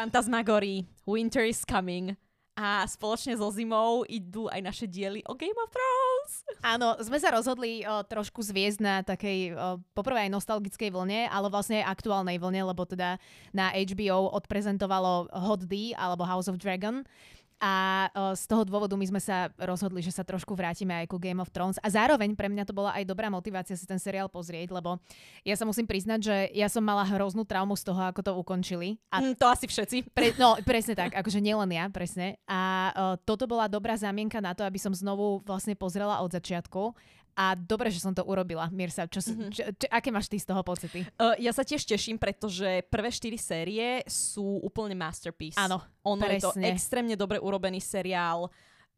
Fantasmagory, Winter is coming a spoločne so zimou idú aj naše diely o Game of Thrones. Áno, sme sa rozhodli o, trošku zviezť na takej, o, poprvé aj nostalgickej vlne, ale vlastne aj aktuálnej vlne, lebo teda na HBO odprezentovalo Hot D alebo House of Dragon. A o, z toho dôvodu my sme sa rozhodli, že sa trošku vrátime aj ku Game of Thrones. A zároveň pre mňa to bola aj dobrá motivácia si ten seriál pozrieť, lebo ja sa musím priznať, že ja som mala hroznú traumu z toho, ako to ukončili. A mm, to asi všetci. Pre, no, presne tak, akože nielen ja, presne. A o, toto bola dobrá zámienka na to, aby som znovu vlastne pozrela od začiatku a dobre, že som to urobila, Mirsa. Čo, mm-hmm. čo, čo, aké máš ty z toho pocity? Uh, ja sa tiež teším, pretože prvé štyri série sú úplne masterpiece. Áno, Ono presne. je to extrémne dobre urobený seriál.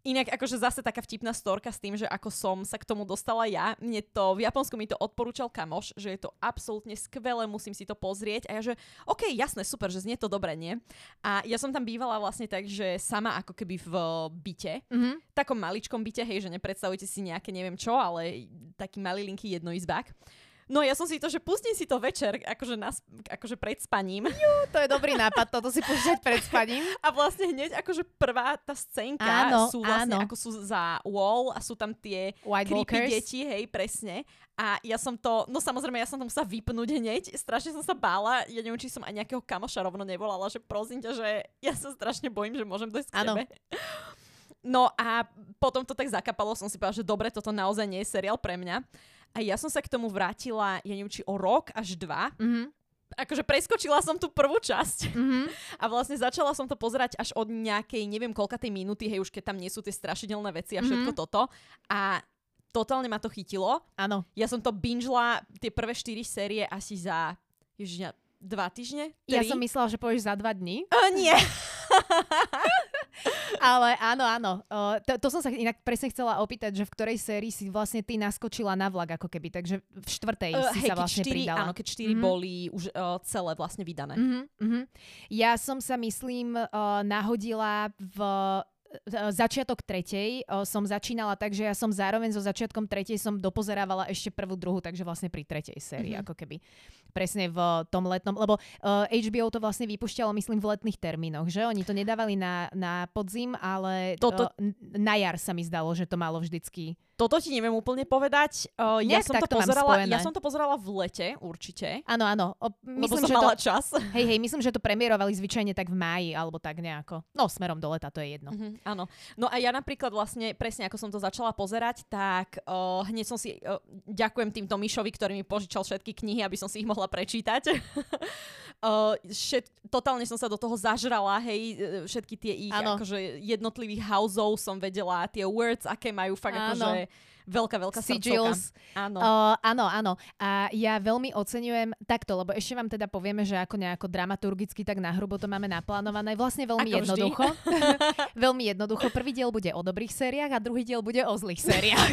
Inak akože zase taká vtipná storka s tým, že ako som sa k tomu dostala ja. Mne to, v Japonsku mi to odporúčal kamoš, že je to absolútne skvelé, musím si to pozrieť. A ja že, OK, jasné, super, že znie to dobre, nie? A ja som tam bývala vlastne tak, že sama ako keby v byte, mm-hmm. takom maličkom byte, hej, že nepredstavujte si nejaké neviem čo, ale taký malý linky jednoizbák. No ja som si to, že pustím si to večer, akože, nas, akože pred spaním. Jú, to je dobrý nápad, toto si púšťať pred spaním. A vlastne hneď akože prvá tá scénka áno, sú vlastne áno. ako sú za wall a sú tam tie White creepy walkers. deti, hej, presne. A ja som to, no samozrejme, ja som tam sa vypnúť hneď, strašne som sa bála, ja neviem, či som aj nejakého kamoša rovno nevolala, že prosím ťa, že ja sa strašne bojím, že môžem dojsť k tebe. No a potom to tak zakapalo, som si povedala, že dobre, toto naozaj nie je seriál pre mňa. A ja som sa k tomu vrátila, ja neviem, či o rok až dva. Mm-hmm. Akože preskočila som tú prvú časť mm-hmm. a vlastne začala som to pozerať až od nejakej, neviem koľka tej minúty, hej, už keď tam nie sú tie strašidelné veci a všetko mm-hmm. toto. A totálne ma to chytilo. Áno. Ja som to bingela tie prvé štyri série asi za ježiňa, dva týždne? Tri? Ja som myslela, že povieš za dva dní. Uh, nie. Ale áno, áno. Uh, to, to som sa inak presne chcela opýtať, že v ktorej sérii si vlastne ty naskočila na vlak ako keby, takže v štvrtej uh, si hej, sa vlastne štyri, pridala. Áno, keď štyri mm-hmm. boli už uh, celé vlastne vydané. Mm-hmm, mm-hmm. Ja som sa, myslím, uh, nahodila v začiatok tretej o, som začínala tak, že ja som zároveň so začiatkom tretej som dopozerávala ešte prvú, druhú, takže vlastne pri tretej sérii, mm-hmm. ako keby presne v tom letnom, lebo uh, eh, HBO to vlastne vypušťalo, myslím, v letných termínoch, že? Oni to nedávali na, na podzim, ale Toto... uh, na jar sa mi zdalo, že to malo vždycky toto ti neviem úplne povedať. Uh, ja, som to pozerala, ja som to pozerala v lete, určite. Áno, áno. O, myslím, Lebo som že mala to, čas. Hej, hej, myslím, že to premiérovali zvyčajne tak v máji, alebo tak nejako. No, smerom do leta, to je jedno. Uh-huh, áno. No a ja napríklad vlastne, presne ako som to začala pozerať, tak uh, hneď som si, uh, ďakujem týmto Mišovi, ktorý mi požičal všetky knihy, aby som si ich mohla prečítať. uh, všet, totálne som sa do toho zažrala, hej, všetky tie ich ano. akože jednotlivých houseov som vedela, tie words, aké majú fakt ano. akože veľká, veľká Sigils. Áno. Uh, áno, áno. A ja veľmi oceňujem takto, lebo ešte vám teda povieme, že ako nejako dramaturgicky tak nahrubo to máme naplánované. Vlastne veľmi ako jednoducho. veľmi jednoducho. Prvý diel bude o dobrých sériách a druhý diel bude o zlých sériách.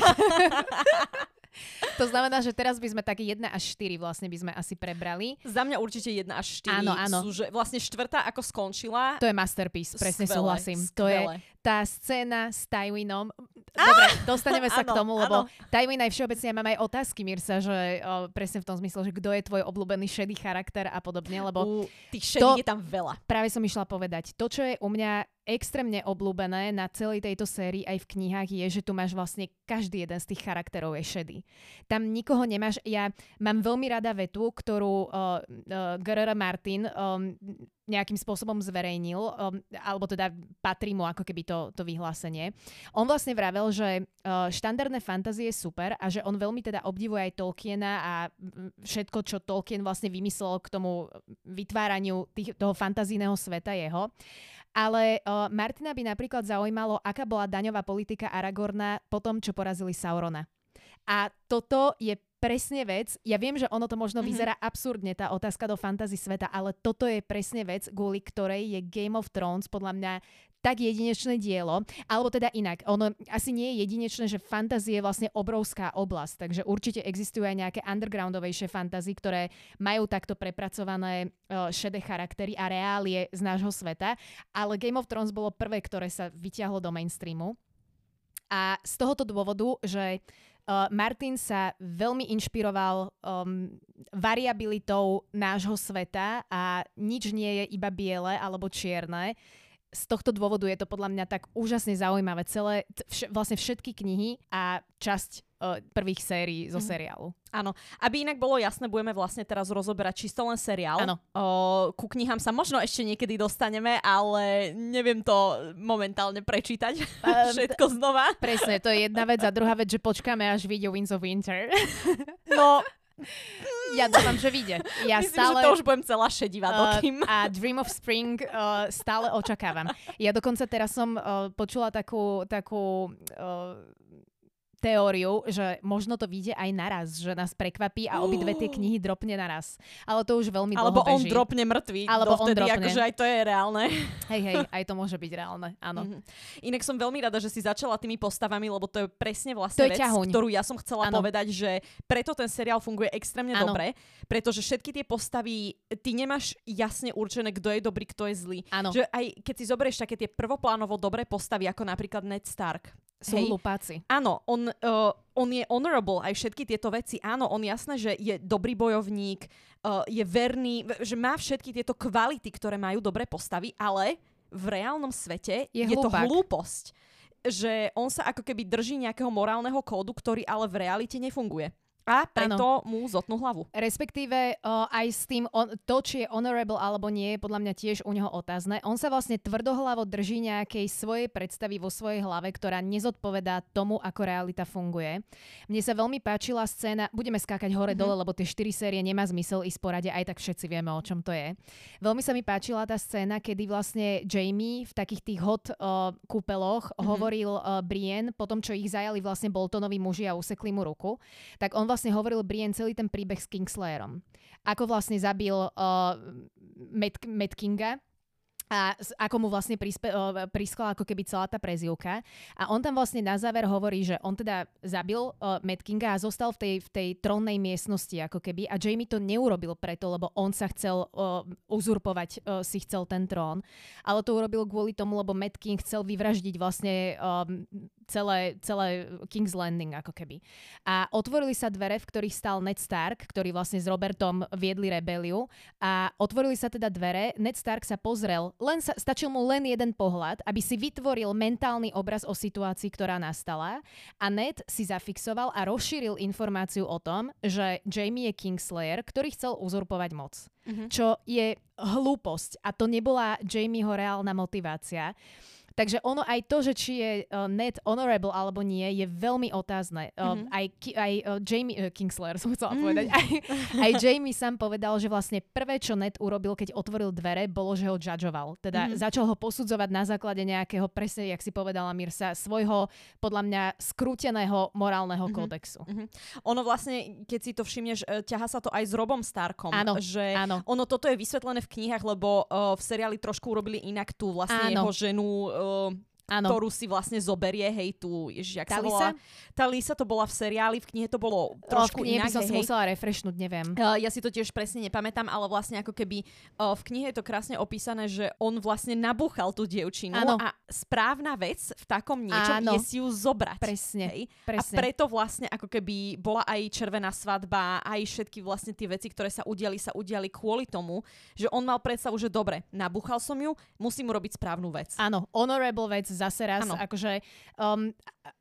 To znamená, že teraz by sme také 1 až 4 vlastne by sme asi prebrali. Za mňa určite 1 až 4. Áno, áno. Sú, že vlastne štvrtá ako skončila. To je masterpiece, presne skvelé, súhlasím. Skvelé. To je tá scéna s Tywínom. Dobre, dostaneme sa áno, k tomu, lebo áno. Tywin aj všeobecne ja mám aj otázky, Mirsa, že o, presne v tom zmysle, že kto je tvoj obľúbený šedý charakter a podobne, lebo... U, tých šedých je tam veľa. Práve som išla povedať. To, čo je u mňa extrémne obľúbené na celej tejto sérii aj v knihách je, že tu máš vlastne každý jeden z tých charakterov je šedý. Tam nikoho nemáš. Ja mám veľmi rada vetu, ktorú uh, uh, Gerard Martin um, nejakým spôsobom zverejnil, um, alebo teda patrí mu ako keby to, to vyhlásenie. On vlastne vravel, že uh, štandardné fantázie je super a že on veľmi teda obdivuje aj Tolkiena a všetko, čo Tolkien vlastne vymyslel k tomu vytváraniu tých, toho fantazijného sveta jeho. Ale uh, Martina by napríklad zaujímalo, aká bola daňová politika Aragorna po tom, čo porazili Saurona. A toto je presne vec, ja viem, že ono to možno mm-hmm. vyzerá absurdne, tá otázka do fantasy sveta, ale toto je presne vec, kvôli ktorej je Game of Thrones podľa mňa tak jedinečné dielo, alebo teda inak, ono asi nie je jedinečné, že fantázie je vlastne obrovská oblasť, takže určite existujú aj nejaké undergroundovejšie fantázie, ktoré majú takto prepracované uh, šedé charaktery a reálie z nášho sveta, ale Game of Thrones bolo prvé, ktoré sa vyťahlo do mainstreamu. A z tohoto dôvodu, že uh, Martin sa veľmi inšpiroval um, variabilitou nášho sveta a nič nie je iba biele alebo čierne z tohto dôvodu je to podľa mňa tak úžasne zaujímavé. Celé, vš- vlastne všetky knihy a časť uh, prvých sérií zo mm. seriálu. Áno. Aby inak bolo jasné, budeme vlastne teraz rozoberať čisto len seriál. Áno. Ku knihám sa možno ešte niekedy dostaneme, ale neviem to momentálne prečítať uh, všetko znova. Presne, to je jedna vec. A druhá vec, že počkáme, až vyjde Winds of Winter. no, ja dúfam, že vyjde. Ja Myslím, stále, že to už budem celá šedivá, uh, dokým. A Dream of Spring uh, stále očakávam. Ja dokonca teraz som uh, počula takú, takú uh, teóriu, že možno to vyjde aj naraz, že nás prekvapí a obidve tie knihy dropne naraz. Ale to už veľmi dlho Alebo on beží. dropne mŕtvý. Alebo dovtedy, on dropne. Akože aj to je reálne. Hej, hej, aj to môže byť reálne, áno. Mm-hmm. Inak som veľmi rada, že si začala tými postavami, lebo to je presne vlastne to vec, ťahuň. ktorú ja som chcela ano. povedať, že preto ten seriál funguje extrémne ano. dobre, pretože všetky tie postavy, ty nemáš jasne určené, kto je dobrý, kto je zlý. Ano. Že aj keď si zoberieš také tie prvoplánovo dobré postavy, ako napríklad Ned Stark, sú Hej. hlupáci. Áno, on, uh, on je honorable, aj všetky tieto veci. Áno, on jasné, že je dobrý bojovník, uh, je verný, že má všetky tieto kvality, ktoré majú dobré postavy, ale v reálnom svete je, je to hlúposť. Že on sa ako keby drží nejakého morálneho kódu, ktorý ale v realite nefunguje. A preto ano. mu zotnú hlavu. Respektíve uh, aj s tým, on, to, či je honorable alebo nie, je podľa mňa tiež u neho otázne. On sa vlastne tvrdohlavo drží nejakej svojej predstavy vo svojej hlave, ktorá nezodpovedá tomu, ako realita funguje. Mne sa veľmi páčila scéna, budeme skákať hore-dole, mm-hmm. lebo tie štyri série nemá zmysel ísť porade, aj tak všetci vieme, o čom to je. Veľmi sa mi páčila tá scéna, kedy vlastne Jamie v takých tých hot uh, kúpeloch mm-hmm. hovoril uh, Brienne, po tom, čo ich zajali vlastne Boltonovi muži a usekli mu ruku, tak on vlastne hovoril Brienne celý ten príbeh s Kingslayerom. Ako vlastne zabil uh, Matt, Kinga, a ako mu vlastne prispe, priskla ako keby celá tá prezivka. A on tam vlastne na záver hovorí, že on teda zabil uh, Matt Kinga a zostal v tej, v tej trónnej miestnosti ako keby a Jamie to neurobil preto, lebo on sa chcel uh, uzurpovať uh, si chcel ten trón, ale to urobil kvôli tomu, lebo Matt King chcel vyvraždiť vlastne um, celé, celé King's Landing ako keby. A otvorili sa dvere, v ktorých stal Ned Stark, ktorý vlastne s Robertom viedli rebeliu a otvorili sa teda dvere, Ned Stark sa pozrel, len sa, stačil mu len jeden pohľad, aby si vytvoril mentálny obraz o situácii, ktorá nastala a Ned si zafixoval a rozšíril informáciu o tom, že Jamie je Kingslayer, ktorý chcel uzurpovať moc. Mm-hmm. Čo je hlúposť a to nebola Jamieho reálna motivácia. Takže ono aj to, že či je uh, net honorable alebo nie, je veľmi otázne. Uh, mm-hmm. Aj, aj uh, Jamie, uh, Kingslayer som chcela mm. povedať, aj, aj Jamie sám povedal, že vlastne prvé, čo net urobil, keď otvoril dvere, bolo, že ho judgeoval. Teda mm-hmm. začal ho posudzovať na základe nejakého, presne, jak si povedala Mirsa, svojho, podľa mňa, skrúteného morálneho mm-hmm. kódexu. Mm-hmm. Ono vlastne, keď si to všimneš, ťaha sa to aj s Robom Starkom. Áno, že áno. ono toto je vysvetlené v knihách, lebo uh, v seriáli trošku urobili inak tú vlastne áno. jeho ženu uh, little Ano. ktorú si vlastne zoberie, hej, tu, ježiš, jak sa volá? Tá Lisa to bola v seriáli, v knihe to bolo trošku o, v inak. by som si musela refreshnúť, neviem. Uh, ja si to tiež presne nepamätám, ale vlastne ako keby uh, v knihe je to krásne opísané, že on vlastne nabúchal tú dievčinu ano. a správna vec v takom niečom ano. je si ju zobrať. Presne, hej? presne. A preto vlastne ako keby bola aj červená svadba, aj všetky vlastne tie veci, ktoré sa udiali, sa udiali kvôli tomu, že on mal predstavu, že dobre, nabúchal som ju, musím urobiť správnu vec. Áno, honorable vec zase raz, ano. ako akože um,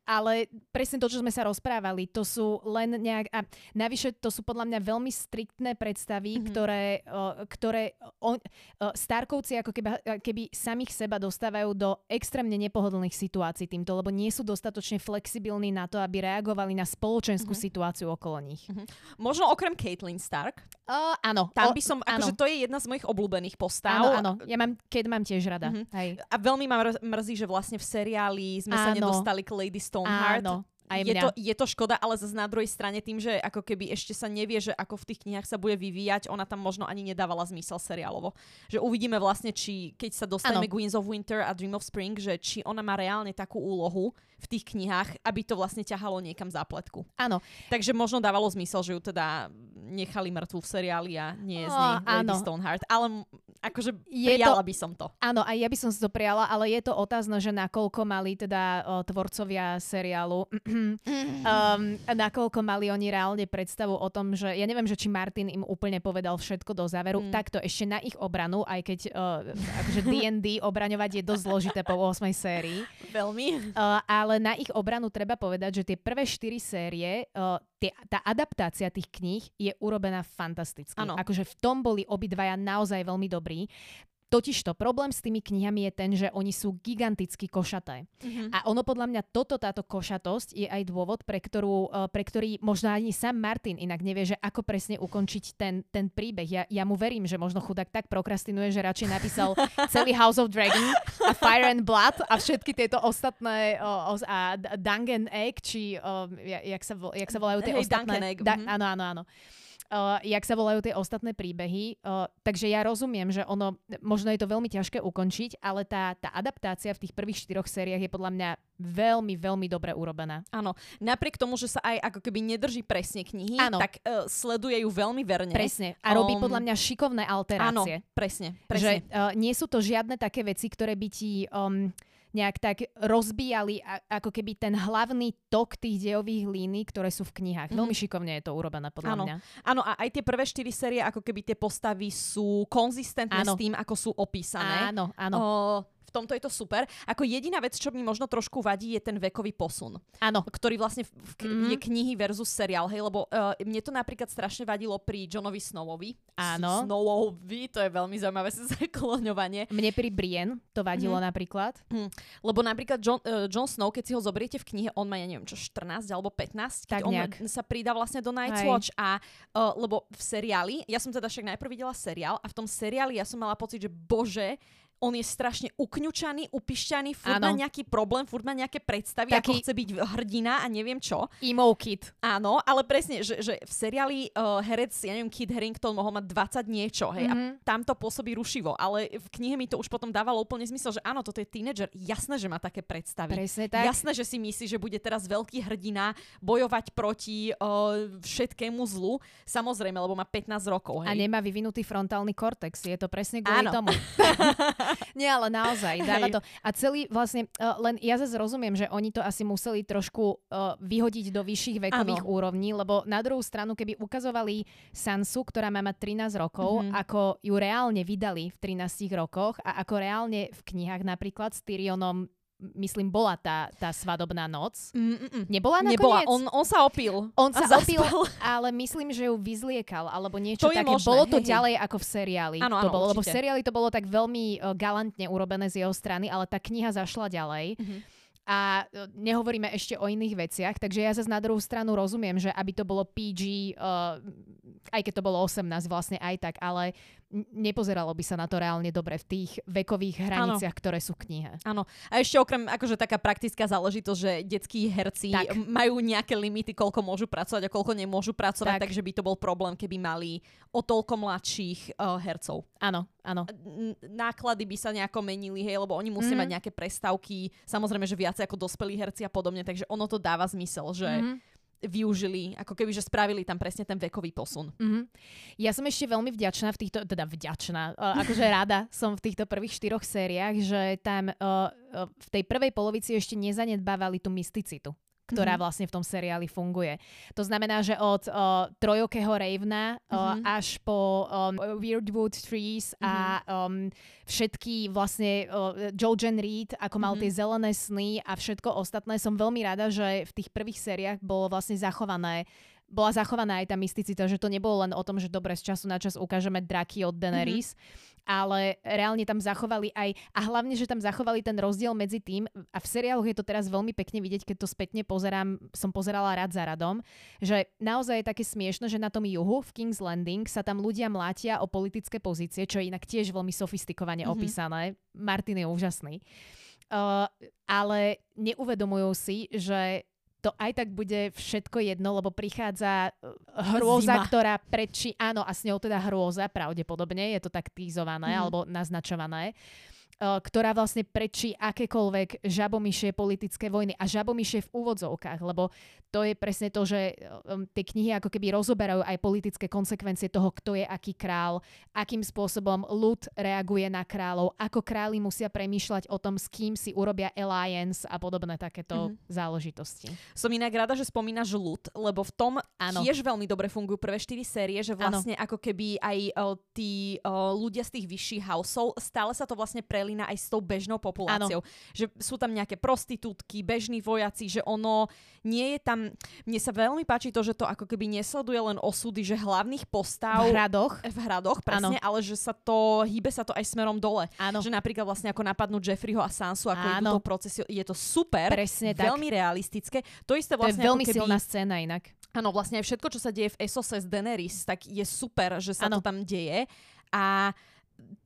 ale presne to, čo sme sa rozprávali, to sú len nejak... A navyše to sú podľa mňa veľmi striktné predstavy, mm-hmm. ktoré, uh, ktoré on, uh, Starkovci ako keby, keby samých seba dostávajú do extrémne nepohodlných situácií týmto, lebo nie sú dostatočne flexibilní na to, aby reagovali na spoločenskú mm-hmm. situáciu okolo nich. Mm-hmm. Možno okrem Caitlyn Stark. Uh, áno. Tam by som, akože to je jedna z mojich obľúbených postav. Áno, áno. Ja mám, keď mám tiež rada. Mm-hmm. Hej. A veľmi ma mrzí, že vlastne v seriáli sme áno. sa nedostali k Lady Stoneheart. Áno. Aj je, to, je to škoda, ale zase na druhej strane tým, že ako keby ešte sa nevie, že ako v tých knihách sa bude vyvíjať, ona tam možno ani nedávala zmysel seriálovo. Že uvidíme vlastne, či keď sa dostaneme k Winds of Winter a Dream of Spring, že či ona má reálne takú úlohu v tých knihách, aby to vlastne ťahalo niekam zápletku. Áno. Takže možno dávalo zmysel, že ju teda nechali mŕtvu v seriáli a nie je z nej Lady Stoneheart. Ale akože je prijala to, by som to. Áno, aj ja by som si to prijala, ale je to otázno, že nakoľko mali teda o, tvorcovia seriálu, um, nakoľko mali oni reálne predstavu o tom, že ja neviem, že či Martin im úplne povedal všetko do záveru, mm. takto ešte na ich obranu, aj keď uh, akože D&D obraňovať je dosť zložité po 8 sérii. Veľmi. Uh, ale na ich obranu treba povedať, že tie prvé 4 série, uh, tie, tá adaptácia tých kníh je urobená fantasticky. Ano. Akože v tom boli obidvaja naozaj veľmi dobrí. Totižto problém s tými knihami je ten, že oni sú giganticky košaté. Mm-hmm. A ono podľa mňa toto, táto košatosť je aj dôvod, pre, ktorú, eh, pre ktorý možno ani sám Martin inak nevie, že ako presne ukončiť ten, ten príbeh. Ja, ja mu verím, že možno chudák tak prokrastinuje, že radšej napísal celý House of Dragon a Fire and Blood a všetky tieto ostatné o, o, a Dungeon Egg, či o, jak, sa, jak sa volajú tie hey, ostatné... Egg. Da, mm-hmm. Áno, áno, áno uh, jak sa volajú tie ostatné príbehy. Uh, takže ja rozumiem, že ono, možno je to veľmi ťažké ukončiť, ale tá, tá adaptácia v tých prvých štyroch sériách je podľa mňa veľmi, veľmi dobre urobená. Áno, napriek tomu, že sa aj ako keby nedrží presne knihy, áno. tak uh, sleduje ju veľmi verne. Presne. A robí um, podľa mňa šikovné alterácie. Áno, presne. presne. Že uh, nie sú to žiadne také veci, ktoré by ti... Um, nejak tak rozbíjali ako keby ten hlavný tok tých dejových línií, ktoré sú v knihách. Mm-hmm. Veľmi šikovne je to urobené podľa ano. mňa. Áno, a aj tie prvé štyri série, ako keby tie postavy sú konzistentné ano. s tým, ako sú opísané. Áno, áno. O, v tomto je to super. Ako jediná vec, čo mi možno trošku vadí, je ten vekový posun. Áno. Ktorý vlastne v, v, mm-hmm. je knihy versus seriál, hej, lebo uh, mne to napríklad strašne vadilo pri Johnovi Snowovi. Áno. Snowovi, to je veľmi zaujímavé zakloňovanie. Mne pri Brienne to vadilo mm-hmm. napríklad. Mm. Lebo napríklad John, uh, John Snow, keď si ho zoberiete v knihe, on má, ja neviem, čo, 14 alebo 15, keď tak on nejak. sa pridá vlastne do Night's. Watch a uh, lebo v seriáli, ja som teda však najprv videla seriál a v tom seriáli ja som mala pocit, že bože, on je strašne ukňučaný, upišťaný, furt má nejaký problém, furt má nejaké predstavy, Taký... ako chce byť hrdina a neviem čo. Emo kid. Áno, ale presne, že, že v seriáli uh, herec, ja neviem, Kid Harrington mohol mať 20 niečo, hej, mm-hmm. a mhm. tam to pôsobí rušivo, ale v knihe mi to už potom dávalo úplne zmysel, že áno, toto je tínedžer, jasné, že má také predstavy. Presne tak. Jasné, že si myslí, že bude teraz veľký hrdina bojovať proti uh, všetkému zlu, samozrejme, lebo má 15 rokov, hej. A nemá vyvinutý frontálny kortex, je to presne kvôli áno. tomu. Nie, ale naozaj, dáva to. A celý vlastne, uh, len ja zase rozumiem, že oni to asi museli trošku uh, vyhodiť do vyšších vekových ano. úrovní, lebo na druhú stranu, keby ukazovali Sansu, ktorá má mať 13 rokov, mm-hmm. ako ju reálne vydali v 13 rokoch a ako reálne v knihách napríklad s Tyrionom myslím, bola tá, tá svadobná noc. Mm-mm. Nebola nakoniec? Nebola, on, on sa opil. On sa zaspal. opil, ale myslím, že ju vyzliekal, alebo niečo to také. Možné, bolo to hej, ďalej ako v seriáli. Áno, to bolo, určite. lebo v seriáli to bolo tak veľmi uh, galantne urobené z jeho strany, ale tá kniha zašla ďalej. Mm-hmm. A e, nehovoríme ešte o iných veciach, takže ja zase na druhú stranu rozumiem, že aby to bolo PG, uh, aj keď to bolo 18 vlastne aj tak, ale nepozeralo by sa na to reálne dobre v tých vekových hraniciach, ano. ktoré sú v knihe. Áno. A ešte okrem akože taká praktická záležitosť, že detskí herci tak. majú nejaké limity, koľko môžu pracovať a koľko nemôžu pracovať, tak. takže by to bol problém, keby mali o toľko mladších uh, hercov. Áno, áno. Náklady by sa nejako menili, hej, lebo oni musia mm. mať nejaké prestavky, samozrejme, že viacej ako dospelí herci a podobne, takže ono to dáva zmysel, že mm využili, ako keby, že spravili tam presne ten vekový posun. Mm-hmm. Ja som ešte veľmi vďačná v týchto, teda vďačná, uh, akože rada som v týchto prvých štyroch sériách, že tam uh, uh, v tej prvej polovici ešte nezanedbávali tú mysticitu ktorá mm-hmm. vlastne v tom seriáli funguje. To znamená, že od uh, trojokého Ravena uh, mm-hmm. až po um, Weirdwood Trees mm-hmm. a um, všetky vlastne uh, Jojen Reed, ako mal mm-hmm. tie zelené sny a všetko ostatné, som veľmi rada, že v tých prvých sériách bolo vlastne zachované bola zachovaná aj tá mysticita, že to nebolo len o tom, že dobre, z času na čas ukážeme draky od Daenerys, mm-hmm ale reálne tam zachovali aj, a hlavne, že tam zachovali ten rozdiel medzi tým, a v seriáloch je to teraz veľmi pekne vidieť, keď to spätne pozerám, som pozerala rád za radom, že naozaj je také smiešne, že na tom juhu, v King's Landing, sa tam ľudia mlátia o politické pozície, čo je inak tiež veľmi sofistikovane mm-hmm. opísané. Martin je úžasný. Uh, ale neuvedomujú si, že to aj tak bude všetko jedno, lebo prichádza uh, hrôza, Zima. ktorá prečí, áno, a s ňou teda hrôza, pravdepodobne, je to tak týzované mm. alebo naznačované. Ktorá vlastne prečí akékoľvek žabomyšie politické vojny a žabomyšie v úvodzovkách, lebo to je presne to, že um, tie knihy ako keby rozoberajú aj politické konsekvencie toho, kto je aký král, akým spôsobom ľud reaguje na kráľov, ako králi musia premýšľať o tom, s kým si urobia alliance a podobné takéto mm-hmm. záležitosti. Som inak rada, že spomínaš ľud, lebo v tom ano. tiež veľmi dobre fungujú prvé štyri série, že vlastne ano. ako keby aj o, tí o, ľudia z tých vyšších houseov, stále sa to vlastne prelína aj s tou bežnou populáciou. Ano. Že sú tam nejaké prostitútky, bežní vojaci, že ono nie je tam... Mne sa veľmi páči to, že to ako keby nesleduje len osudy, že hlavných postav... V hradoch. V hradoch, presne, ano. ale že sa to, hýbe sa to aj smerom dole. Ano. Že napríklad vlastne ako napadnúť Jeffreyho a Sansu, ako ano. idú procesiu, je to super, presne veľmi tak. realistické. To isté vlastne to je veľmi keby... silná scéna inak. Áno, vlastne aj všetko, čo sa deje v Esose z Daenerys, tak je super, že sa ano. to tam deje. A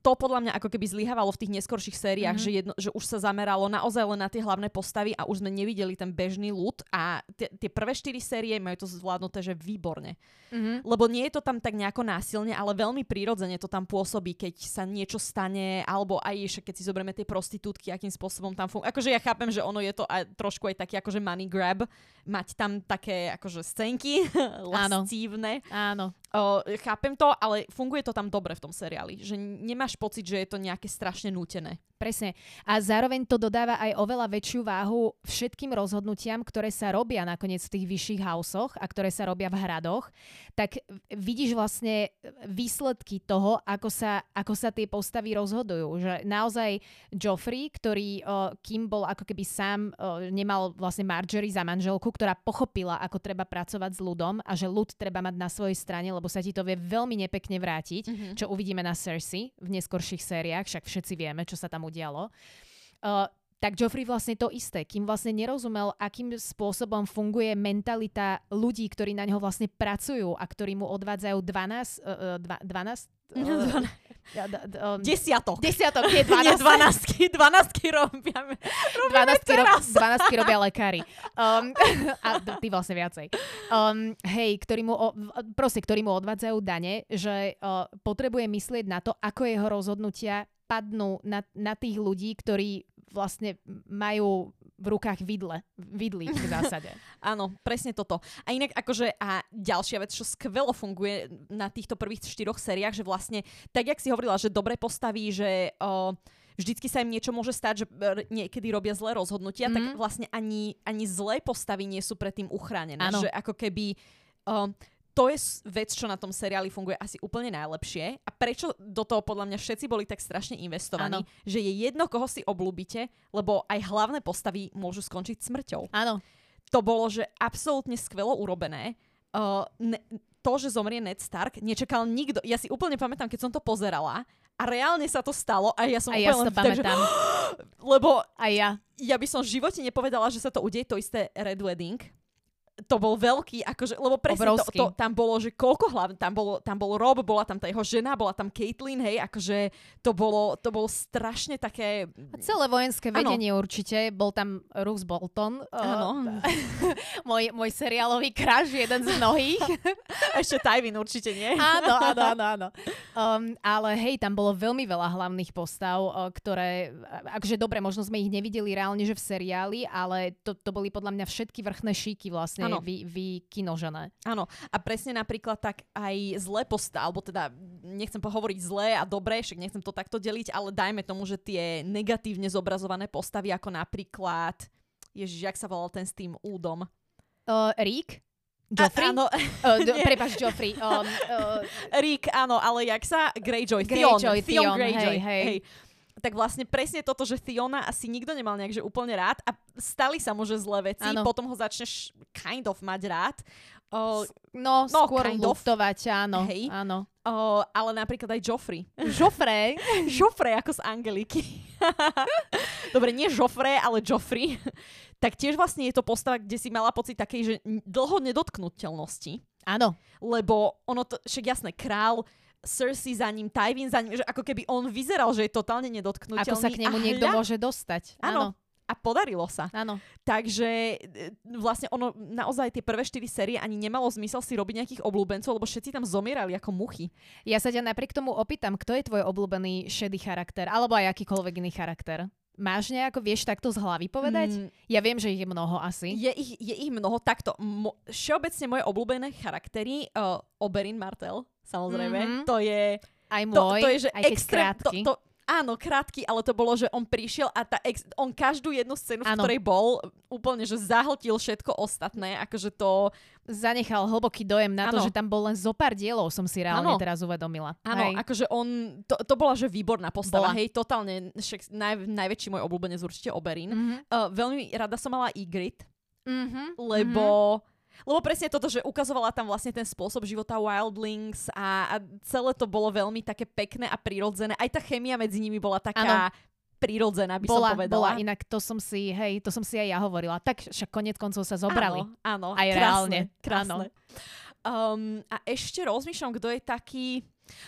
to podľa mňa ako keby zlyhávalo v tých neskorších sériách, mm-hmm. že, jedno, že už sa zameralo naozaj len na tie hlavné postavy a už sme nevideli ten bežný ľud a tie prvé štyri série majú to zvládnuté, že výborne. Mm-hmm. Lebo nie je to tam tak nejako násilne, ale veľmi prirodzene to tam pôsobí, keď sa niečo stane, alebo aj keď si zoberieme tie prostitútky, akým spôsobom tam funguje. Akože ja chápem, že ono je to aj trošku aj taký akože money grab, mať tam také akože scénky lascívne. Áno. O, chápem to, ale funguje to tam dobre v tom seriáli. Že nemáš pocit, že je to nejaké strašne nútené. Presne. A zároveň to dodáva aj oveľa väčšiu váhu všetkým rozhodnutiam, ktoré sa robia nakoniec v tých vyšších hausoch a ktoré sa robia v hradoch. Tak vidíš vlastne výsledky toho, ako sa, ako sa tie postavy rozhodujú. Že naozaj Joffrey, ktorý, kým bol ako keby sám, nemal vlastne Marjorie za manželku, ktorá pochopila, ako treba pracovať s ľudom a že ľud treba mať na svojej strane, lebo sa ti to vie veľmi nepekne vrátiť, mm-hmm. čo uvidíme na Cersei v neskorších sériách, však všetci vieme, čo sa tam udialo. Uh, tak Joffrey vlastne to isté, kým vlastne nerozumel, akým spôsobom funguje mentalita ľudí, ktorí na ňo vlastne pracujú a ktorí mu odvádzajú 12, uh, 12 uh, ja, d- d- um, desiatok. Desiatok, nie 12. nie 12. 12 robia, 12, rob, 12 robia lekári. Um, a ty vlastne viacej. Um, hej, ktorý mu, proste, ktorí mu odvádzajú dane, že uh, potrebuje myslieť na to, ako jeho rozhodnutia padnú na, na tých ľudí, ktorí vlastne majú v rukách vidle, vidly v zásade. Áno, presne toto. A inak akože, a ďalšia vec, čo skvelo funguje na týchto prvých štyroch sériách, že vlastne, tak jak si hovorila, že dobre postaví, že o, vždycky sa im niečo môže stať, že niekedy robia zlé rozhodnutia, mm. tak mhm. vlastne ani, ani zlé postavy nie sú predtým uchránené. Ano. Že ako keby... O, to je vec, čo na tom seriáli funguje asi úplne najlepšie a prečo do toho podľa mňa všetci boli tak strašne investovaní, ano. že je jedno, koho si oblúbite, lebo aj hlavné postavy môžu skončiť smrťou. Áno. To bolo, že absolútne skvelo urobené. Uh, ne, to, že zomrie Ned Stark, nečakal nikto. Ja si úplne pamätám, keď som to pozerala a reálne sa to stalo a ja som a ja úplne to pamätám. Že, lebo a ja. ja by som v živote nepovedala, že sa to udeje to isté Red Wedding to bol veľký, akože, lebo presne to, to, tam bolo, že koľko hlav, tam, bolo, tam bol Rob, bola tam tá jeho žena, bola tam Caitlyn, hej, akože to bolo, to bolo strašne také... A celé vojenské vedenie ano. určite, bol tam Roose Bolton, uh, môj, môj seriálový kráž, jeden z mnohých. Ešte Tywin určite nie. áno, áno, áno, áno. Um, ale hej, tam bolo veľmi veľa hlavných postav, uh, ktoré, akože dobre, možno sme ich nevideli reálne, že v seriáli, ale to, to boli podľa mňa všetky vrchné šíky vlastne ano. vy, vykinožené. Áno, a presne napríklad tak aj zlé posta, alebo teda nechcem pohovoriť zlé a dobré, však nechcem to takto deliť, ale dajme tomu, že tie negatívne zobrazované postavy, ako napríklad, ježiš, jak sa volal ten s tým údom? Uh, Rick? Joffrey? áno. Uh, do, Joffrey. Um, uh, Rick, áno, ale jak sa? Greyjoy. Greyjoy, Theon. Theon, Theon Greyjoy. Hej, hej. hej tak vlastne presne toto, že Fiona asi nikto nemal nejak že úplne rád a stali sa mu že zlé veci, ano. potom ho začneš kind of mať rád. Uh, no, no, skôr kind lutovať, áno. Hej. áno. Uh, ale napríklad aj Joffrey. Joffrey? Joffrey ako z Angeliky. Dobre, nie Joffrey, ale Joffrey. tak tiež vlastne je to postava, kde si mala pocit takej, že dlho nedotknutelnosti. Áno. Lebo ono to, však jasné, král Cersei za ním, Tywin za ním, že ako keby on vyzeral, že je totálne nedotknutelný. Ako sa k nemu niekto hľa... môže dostať. Áno. a podarilo sa. Áno. Takže e, vlastne ono, naozaj tie prvé štyri série ani nemalo zmysel si robiť nejakých obľúbencov, lebo všetci tam zomierali ako muchy. Ja sa ťa napriek tomu opýtam, kto je tvoj obľúbený šedý charakter, alebo aj akýkoľvek iný charakter? Máš nejako, vieš takto z hlavy povedať? Mm, ja viem, že ich je mnoho asi. Je ich, je ich mnoho. Takto, mo, všeobecne moje obľúbené charaktery, uh, Oberyn Martel, samozrejme, mm-hmm. to je... Aj môj, to, to je, že aj extrém, to, to, Áno, krátky, ale to bolo, že on prišiel a tá ex- on každú jednu scénu, v ktorej bol, úplne, že zahltil všetko ostatné, akože to... Zanechal hlboký dojem na ano. to, že tam bol len zo pár dielov, som si reálne ano. teraz uvedomila. Áno, akože on, to, to bola, že výborná postava, bola. hej, totálne, však naj, najväčší môj obľúbenec určite Oberyn. Mm-hmm. Uh, veľmi rada som mala Ygritte, mm-hmm. lebo... Mm-hmm lebo presne toto, že ukazovala tam vlastne ten spôsob života Wildlings a, a celé to bolo veľmi také pekné a prirodzené. Aj tá chemia medzi nimi bola taká ano prirodzená, by bola, som povedala. Bola, inak to som si, hej, to som si aj ja hovorila. Tak však konec koncov sa zobrali. Áno, áno. Aj krásne, reálne. Krásne. Um, a ešte rozmýšľam, kto je taký...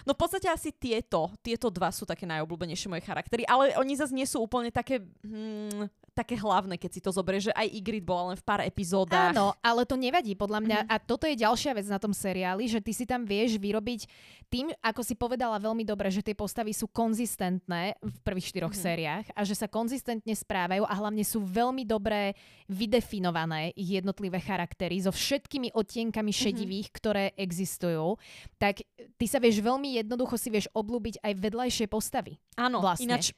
No v podstate asi tieto, tieto dva sú také najobľúbenejšie moje charaktery, ale oni zase nie sú úplne také, hmm, také hlavné, keď si to zoberie, že aj Ygritte bola len v pár epizódach. Áno, ale to nevadí podľa mňa. Mm. A toto je ďalšia vec na tom seriáli, že ty si tam vieš vyrobiť tým, ako si povedala veľmi dobre, že tie postavy sú konzistentné v prvých štyroch mm. sériách a že sa konzistentne správajú a hlavne sú veľmi dobre vydefinované ich jednotlivé charaktery so všetkými odtienkami mhm. šedivých, mm-hmm. ktoré existujú, tak ty sa vieš veľmi jednoducho si vieš oblúbiť aj vedľajšie postavy. Áno, vlastne. ináč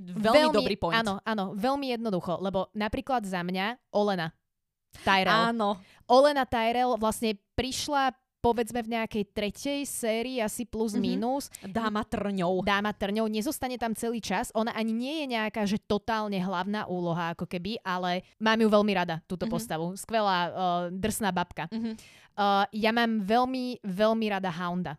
Veľmi, veľmi dobrý point. Áno, áno, veľmi jednoducho, lebo napríklad za mňa Olena Tyrell. Áno. Olena Tyrell vlastne prišla povedzme v nejakej tretej sérii, asi plus mm-hmm. minus. Dáma trňou. Dáma trňou, nezostane tam celý čas. Ona ani nie je nejaká, že totálne hlavná úloha, ako keby, ale mám ju veľmi rada, túto mm-hmm. postavu. Skvelá, uh, drsná babka. Mm-hmm. Uh, ja mám veľmi, veľmi rada Hounda.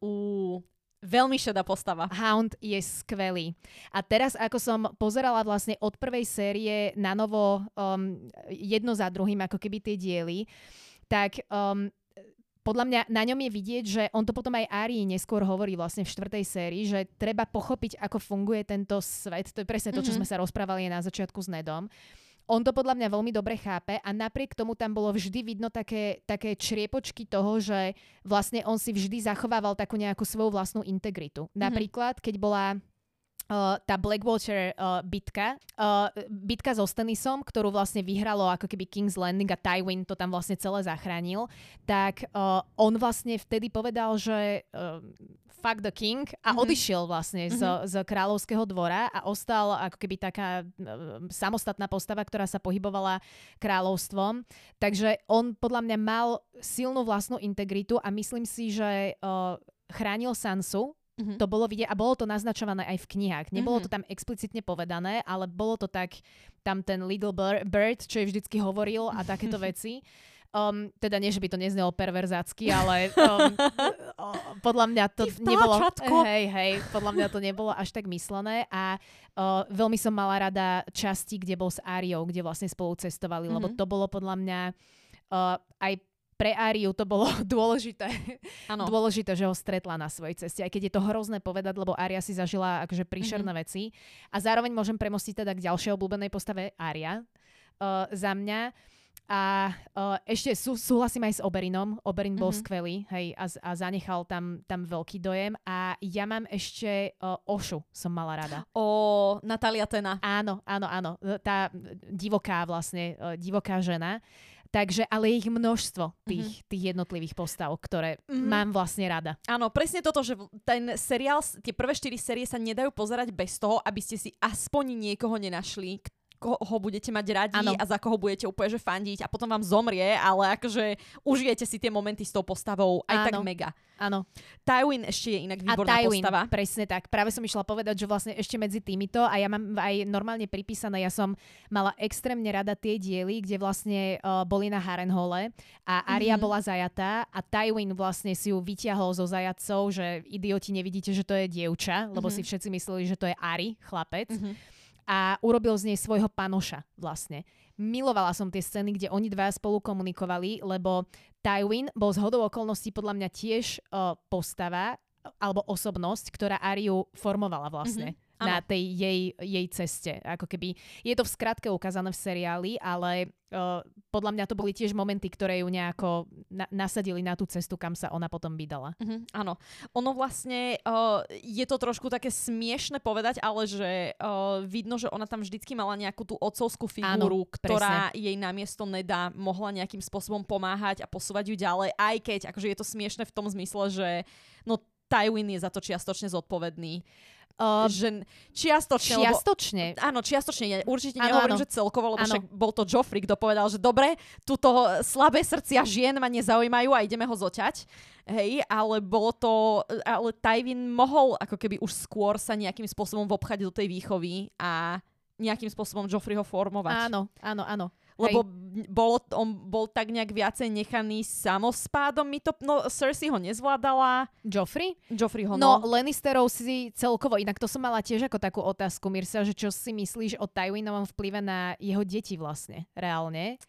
Uh, Veľmi šedá postava. Hound je skvelý. A teraz, ako som pozerala vlastne od prvej série na novo um, jedno za druhým, ako keby tie diely, tak um, podľa mňa na ňom je vidieť, že on to potom aj Ari neskôr hovorí vlastne v štvrtej sérii, že treba pochopiť, ako funguje tento svet. To je presne to, čo mm-hmm. sme sa rozprávali na začiatku s Nedom on to podľa mňa veľmi dobre chápe a napriek tomu tam bolo vždy vidno také, také čriepočky toho, že vlastne on si vždy zachovával takú nejakú svoju vlastnú integritu. Mm-hmm. Napríklad, keď bola Uh, tá Blackwater uh, bitka, uh, bitka so Stannisom, ktorú vlastne vyhralo ako keby King's Landing a Tywin to tam vlastne celé zachránil, tak uh, on vlastne vtedy povedal, že uh, fuck the king a mm-hmm. odišiel vlastne mm-hmm. z, mhm. z kráľovského dvora a ostal ako keby taká uh, samostatná postava, ktorá sa pohybovala kráľovstvom. Takže on podľa mňa mal silnú vlastnú integritu a myslím si, že uh, chránil Sansu, Mm-hmm. To bolo vidieť a bolo to naznačované aj v knihách. Nebolo mm-hmm. to tam explicitne povedané, ale bolo to tak, tam ten Little Bird, čo je vždycky hovoril a takéto veci. Um, teda nie, že by to neznelo perverzácky, ale um, podľa mňa to nebolo... Hej, hej, podľa mňa to nebolo až tak myslené a uh, veľmi som mala rada časti, kde bol s Áriou, kde vlastne spolu cestovali, mm-hmm. lebo mhm. to bolo podľa mňa uh, aj pre Áriu to bolo dôležité. Ano. dôležité, že ho stretla na svojej ceste. Aj keď je to hrozné povedať, lebo Ária si zažila akože príšerné mm-hmm. veci. A zároveň môžem premostiť teda k ďalšej obľúbenej postave Ária. Uh, za mňa a uh, ešte sú, súhlasím aj s Oberinom. Oberin bol mm-hmm. skvelý hej, a, a zanechal tam, tam veľký dojem. A ja mám ešte uh, Ošu, som mala rada. O Natalia Tena. Áno, áno, áno. Tá divoká vlastne, uh, divoká žena. Takže, ale ich množstvo tých, mm-hmm. tých jednotlivých postav, ktoré mm-hmm. mám vlastne rada. Áno, presne toto, že ten seriál, tie prvé štyri série sa nedajú pozerať bez toho, aby ste si aspoň niekoho nenašli, koho budete mať radi ano. a za koho budete úplne že fandiť a potom vám zomrie, ale akože užijete si tie momenty s tou postavou aj ano. tak mega. Áno. Tywin ešte je inak výborná a Tywin, postava. presne tak. Práve som išla povedať, že vlastne ešte medzi týmito a ja mám aj normálne pripísané, ja som mala extrémne rada tie diely, kde vlastne uh, boli na Harrenhole a Aria mm-hmm. bola zajatá a Tywin vlastne si ju vyťahol zo zajacov, že idioti nevidíte, že to je dievča, lebo mm-hmm. si všetci mysleli, že to je Ari, chlapec. Mm-hmm a urobil z nej svojho panoša vlastne. Milovala som tie scény, kde oni dva spolu komunikovali, lebo Tywin bol z hodou okolností podľa mňa tiež uh, postava alebo osobnosť, ktorá Ariu formovala vlastne. Ano. na tej jej, jej ceste. Ako keby, je to v skratke ukázané v seriáli, ale uh, podľa mňa to boli tiež momenty, ktoré ju nejako na- nasadili na tú cestu, kam sa ona potom vydala. Uh-huh, áno. Ono vlastne, uh, je to trošku také smiešne povedať, ale že uh, vidno, že ona tam vždycky mala nejakú tú otcovskú figúru, áno, ktorá presne. jej namiesto Neda mohla nejakým spôsobom pomáhať a posúvať ju ďalej, aj keď akože je to smiešne v tom zmysle, že no Tywin je za to čiastočne zodpovedný. Uh, že čiastočne. Čiastočne. Lebo, áno, čiastočne. Určite ano, nehovorím, ano. že celkovo, lebo ano. však bol to Joffrey, kto povedal, že dobre, túto slabé srdcia žien ma nezaujímajú a ideme ho zoťať. Hej, ale bolo to, ale Tywin mohol ako keby už skôr sa nejakým spôsobom vobchať do tej výchovy a nejakým spôsobom Joffreyho formovať. Áno, áno, áno. Lebo bolo, on bol tak nejak viacej nechaný samospádom. My to, no Cersei ho nezvládala. Joffrey? Joffrey ho, no. No, Lannisterov si celkovo, inak to som mala tiež ako takú otázku, Mirsa, že čo si myslíš o Tywinovom vplyve na jeho deti vlastne, reálne?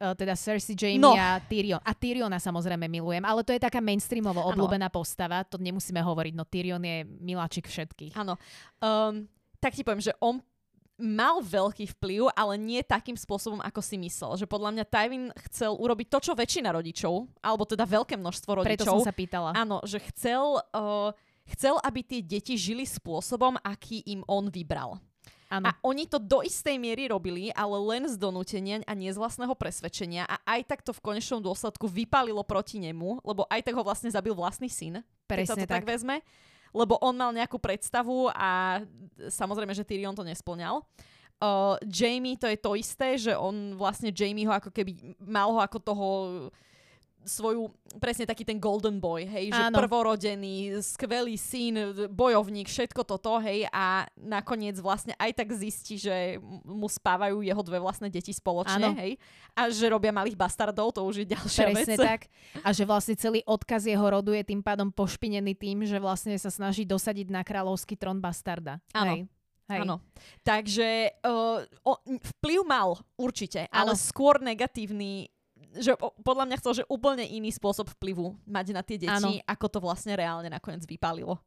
Uh, teda Cersei, Jamie no. a Tyrion. A Tyriona samozrejme milujem, ale to je taká mainstreamovo obľúbená postava, to nemusíme hovoriť, no Tyrion je miláčik všetkých. Áno. Um, tak ti poviem, že on mal veľký vplyv, ale nie takým spôsobom, ako si myslel. Že podľa mňa Tywin chcel urobiť to, čo väčšina rodičov, alebo teda veľké množstvo rodičov. Preto som sa pýtala. Áno, že chcel, uh, chcel, aby tie deti žili spôsobom, aký im on vybral. Ano. A oni to do istej miery robili, ale len z donútenia a nie z vlastného presvedčenia a aj tak to v konečnom dôsledku vypalilo proti nemu, lebo aj tak ho vlastne zabil vlastný syn. Presne keď sa to tak. tak vezme lebo on mal nejakú predstavu a samozrejme, že Tyrion to nesplňal. Uh, Jamie to je to isté, že on vlastne Jamie ho ako keby mal ho ako toho svoju, presne taký ten golden boy, hej, že Áno. prvorodený, skvelý syn, bojovník, všetko toto, hej, a nakoniec vlastne aj tak zistí, že mu spávajú jeho dve vlastné deti spoločne, Áno. hej, a že robia malých bastardov, to už je ďalšia presne vec. tak. A že vlastne celý odkaz jeho rodu je tým pádom pošpinený tým, že vlastne sa snaží dosadiť na kráľovský trón bastarda. Áno. Hej. Hej. Áno. Takže uh, o, vplyv mal určite, ano. ale skôr negatívny že podľa mňa chcel, že úplne iný spôsob vplyvu mať na tie deti, ano. ako to vlastne reálne nakoniec vypálilo.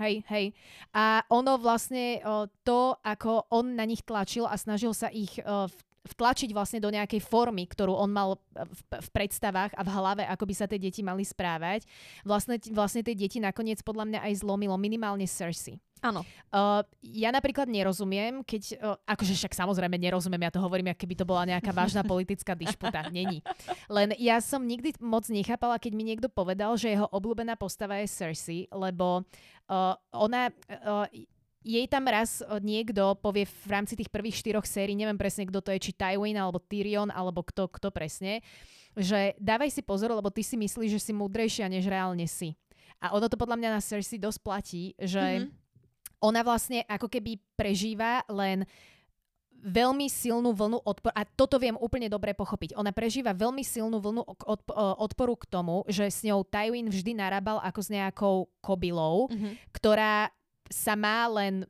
Hej, hej. A ono vlastne o, to, ako on na nich tlačil a snažil sa ich o, vtlačiť vlastne do nejakej formy, ktorú on mal v, v predstavách a v hlave, ako by sa tie deti mali správať. Vlastne, vlastne tie deti nakoniec podľa mňa aj zlomilo minimálne Cersei. Áno. Uh, ja napríklad nerozumiem, keď, uh, akože však samozrejme nerozumiem, ja to hovorím, ako keby to bola nejaká vážna politická dišputa. Není. Len ja som nikdy moc nechápala, keď mi niekto povedal, že jeho obľúbená postava je Cersei, lebo uh, ona... Uh, jej tam raz niekto povie v rámci tých prvých štyroch sérií, neviem presne, kto to je, či Tywin, alebo Tyrion, alebo kto, kto presne, že dávaj si pozor, lebo ty si myslíš, že si múdrejšia, než reálne si. A ono to podľa mňa na Cersei dosť platí, že mm-hmm ona vlastne ako keby prežíva len veľmi silnú vlnu odporu, a toto viem úplne dobre pochopiť, ona prežíva veľmi silnú vlnu odporu k tomu, že s ňou Tywin vždy narábal ako s nejakou kobylou, mm-hmm. ktorá sa má len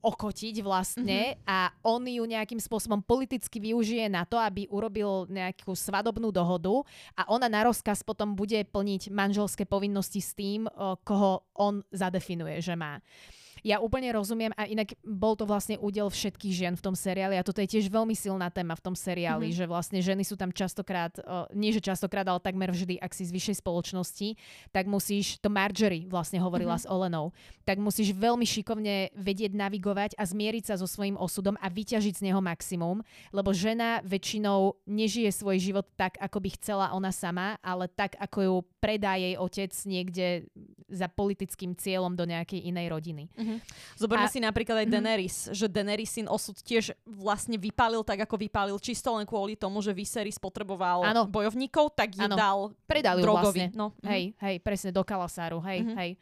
okotiť vlastne mm-hmm. a on ju nejakým spôsobom politicky využije na to, aby urobil nejakú svadobnú dohodu a ona na rozkaz potom bude plniť manželské povinnosti s tým, koho on zadefinuje, že má. Ja úplne rozumiem a inak bol to vlastne údel všetkých žien v tom seriáli a toto je tiež veľmi silná téma v tom seriáli, mm-hmm. že vlastne ženy sú tam častokrát, uh, nie že častokrát, ale takmer vždy, ak si z vyššej spoločnosti, tak musíš, to Marjorie vlastne hovorila mm-hmm. s Olenou, tak musíš veľmi šikovne vedieť navigovať a zmieriť sa so svojím osudom a vyťažiť z neho maximum, lebo žena väčšinou nežije svoj život tak, ako by chcela ona sama, ale tak, ako ju predá jej otec niekde za politickým cieľom do nejakej inej rodiny. Mm-hmm. Mm-hmm. Zoberme a... si napríklad aj mhm. Daenerys, mm-hmm. že Daenerys syn osud tiež vlastne vypálil tak, ako vypálil, čisto len kvôli tomu, že Viserys potreboval ano. bojovníkov, tak ju dal Predal ju drogovi. Vlastne. No. Hej, mm-hmm. hej, presne, do Kalasáru, hej, mm-hmm. hej.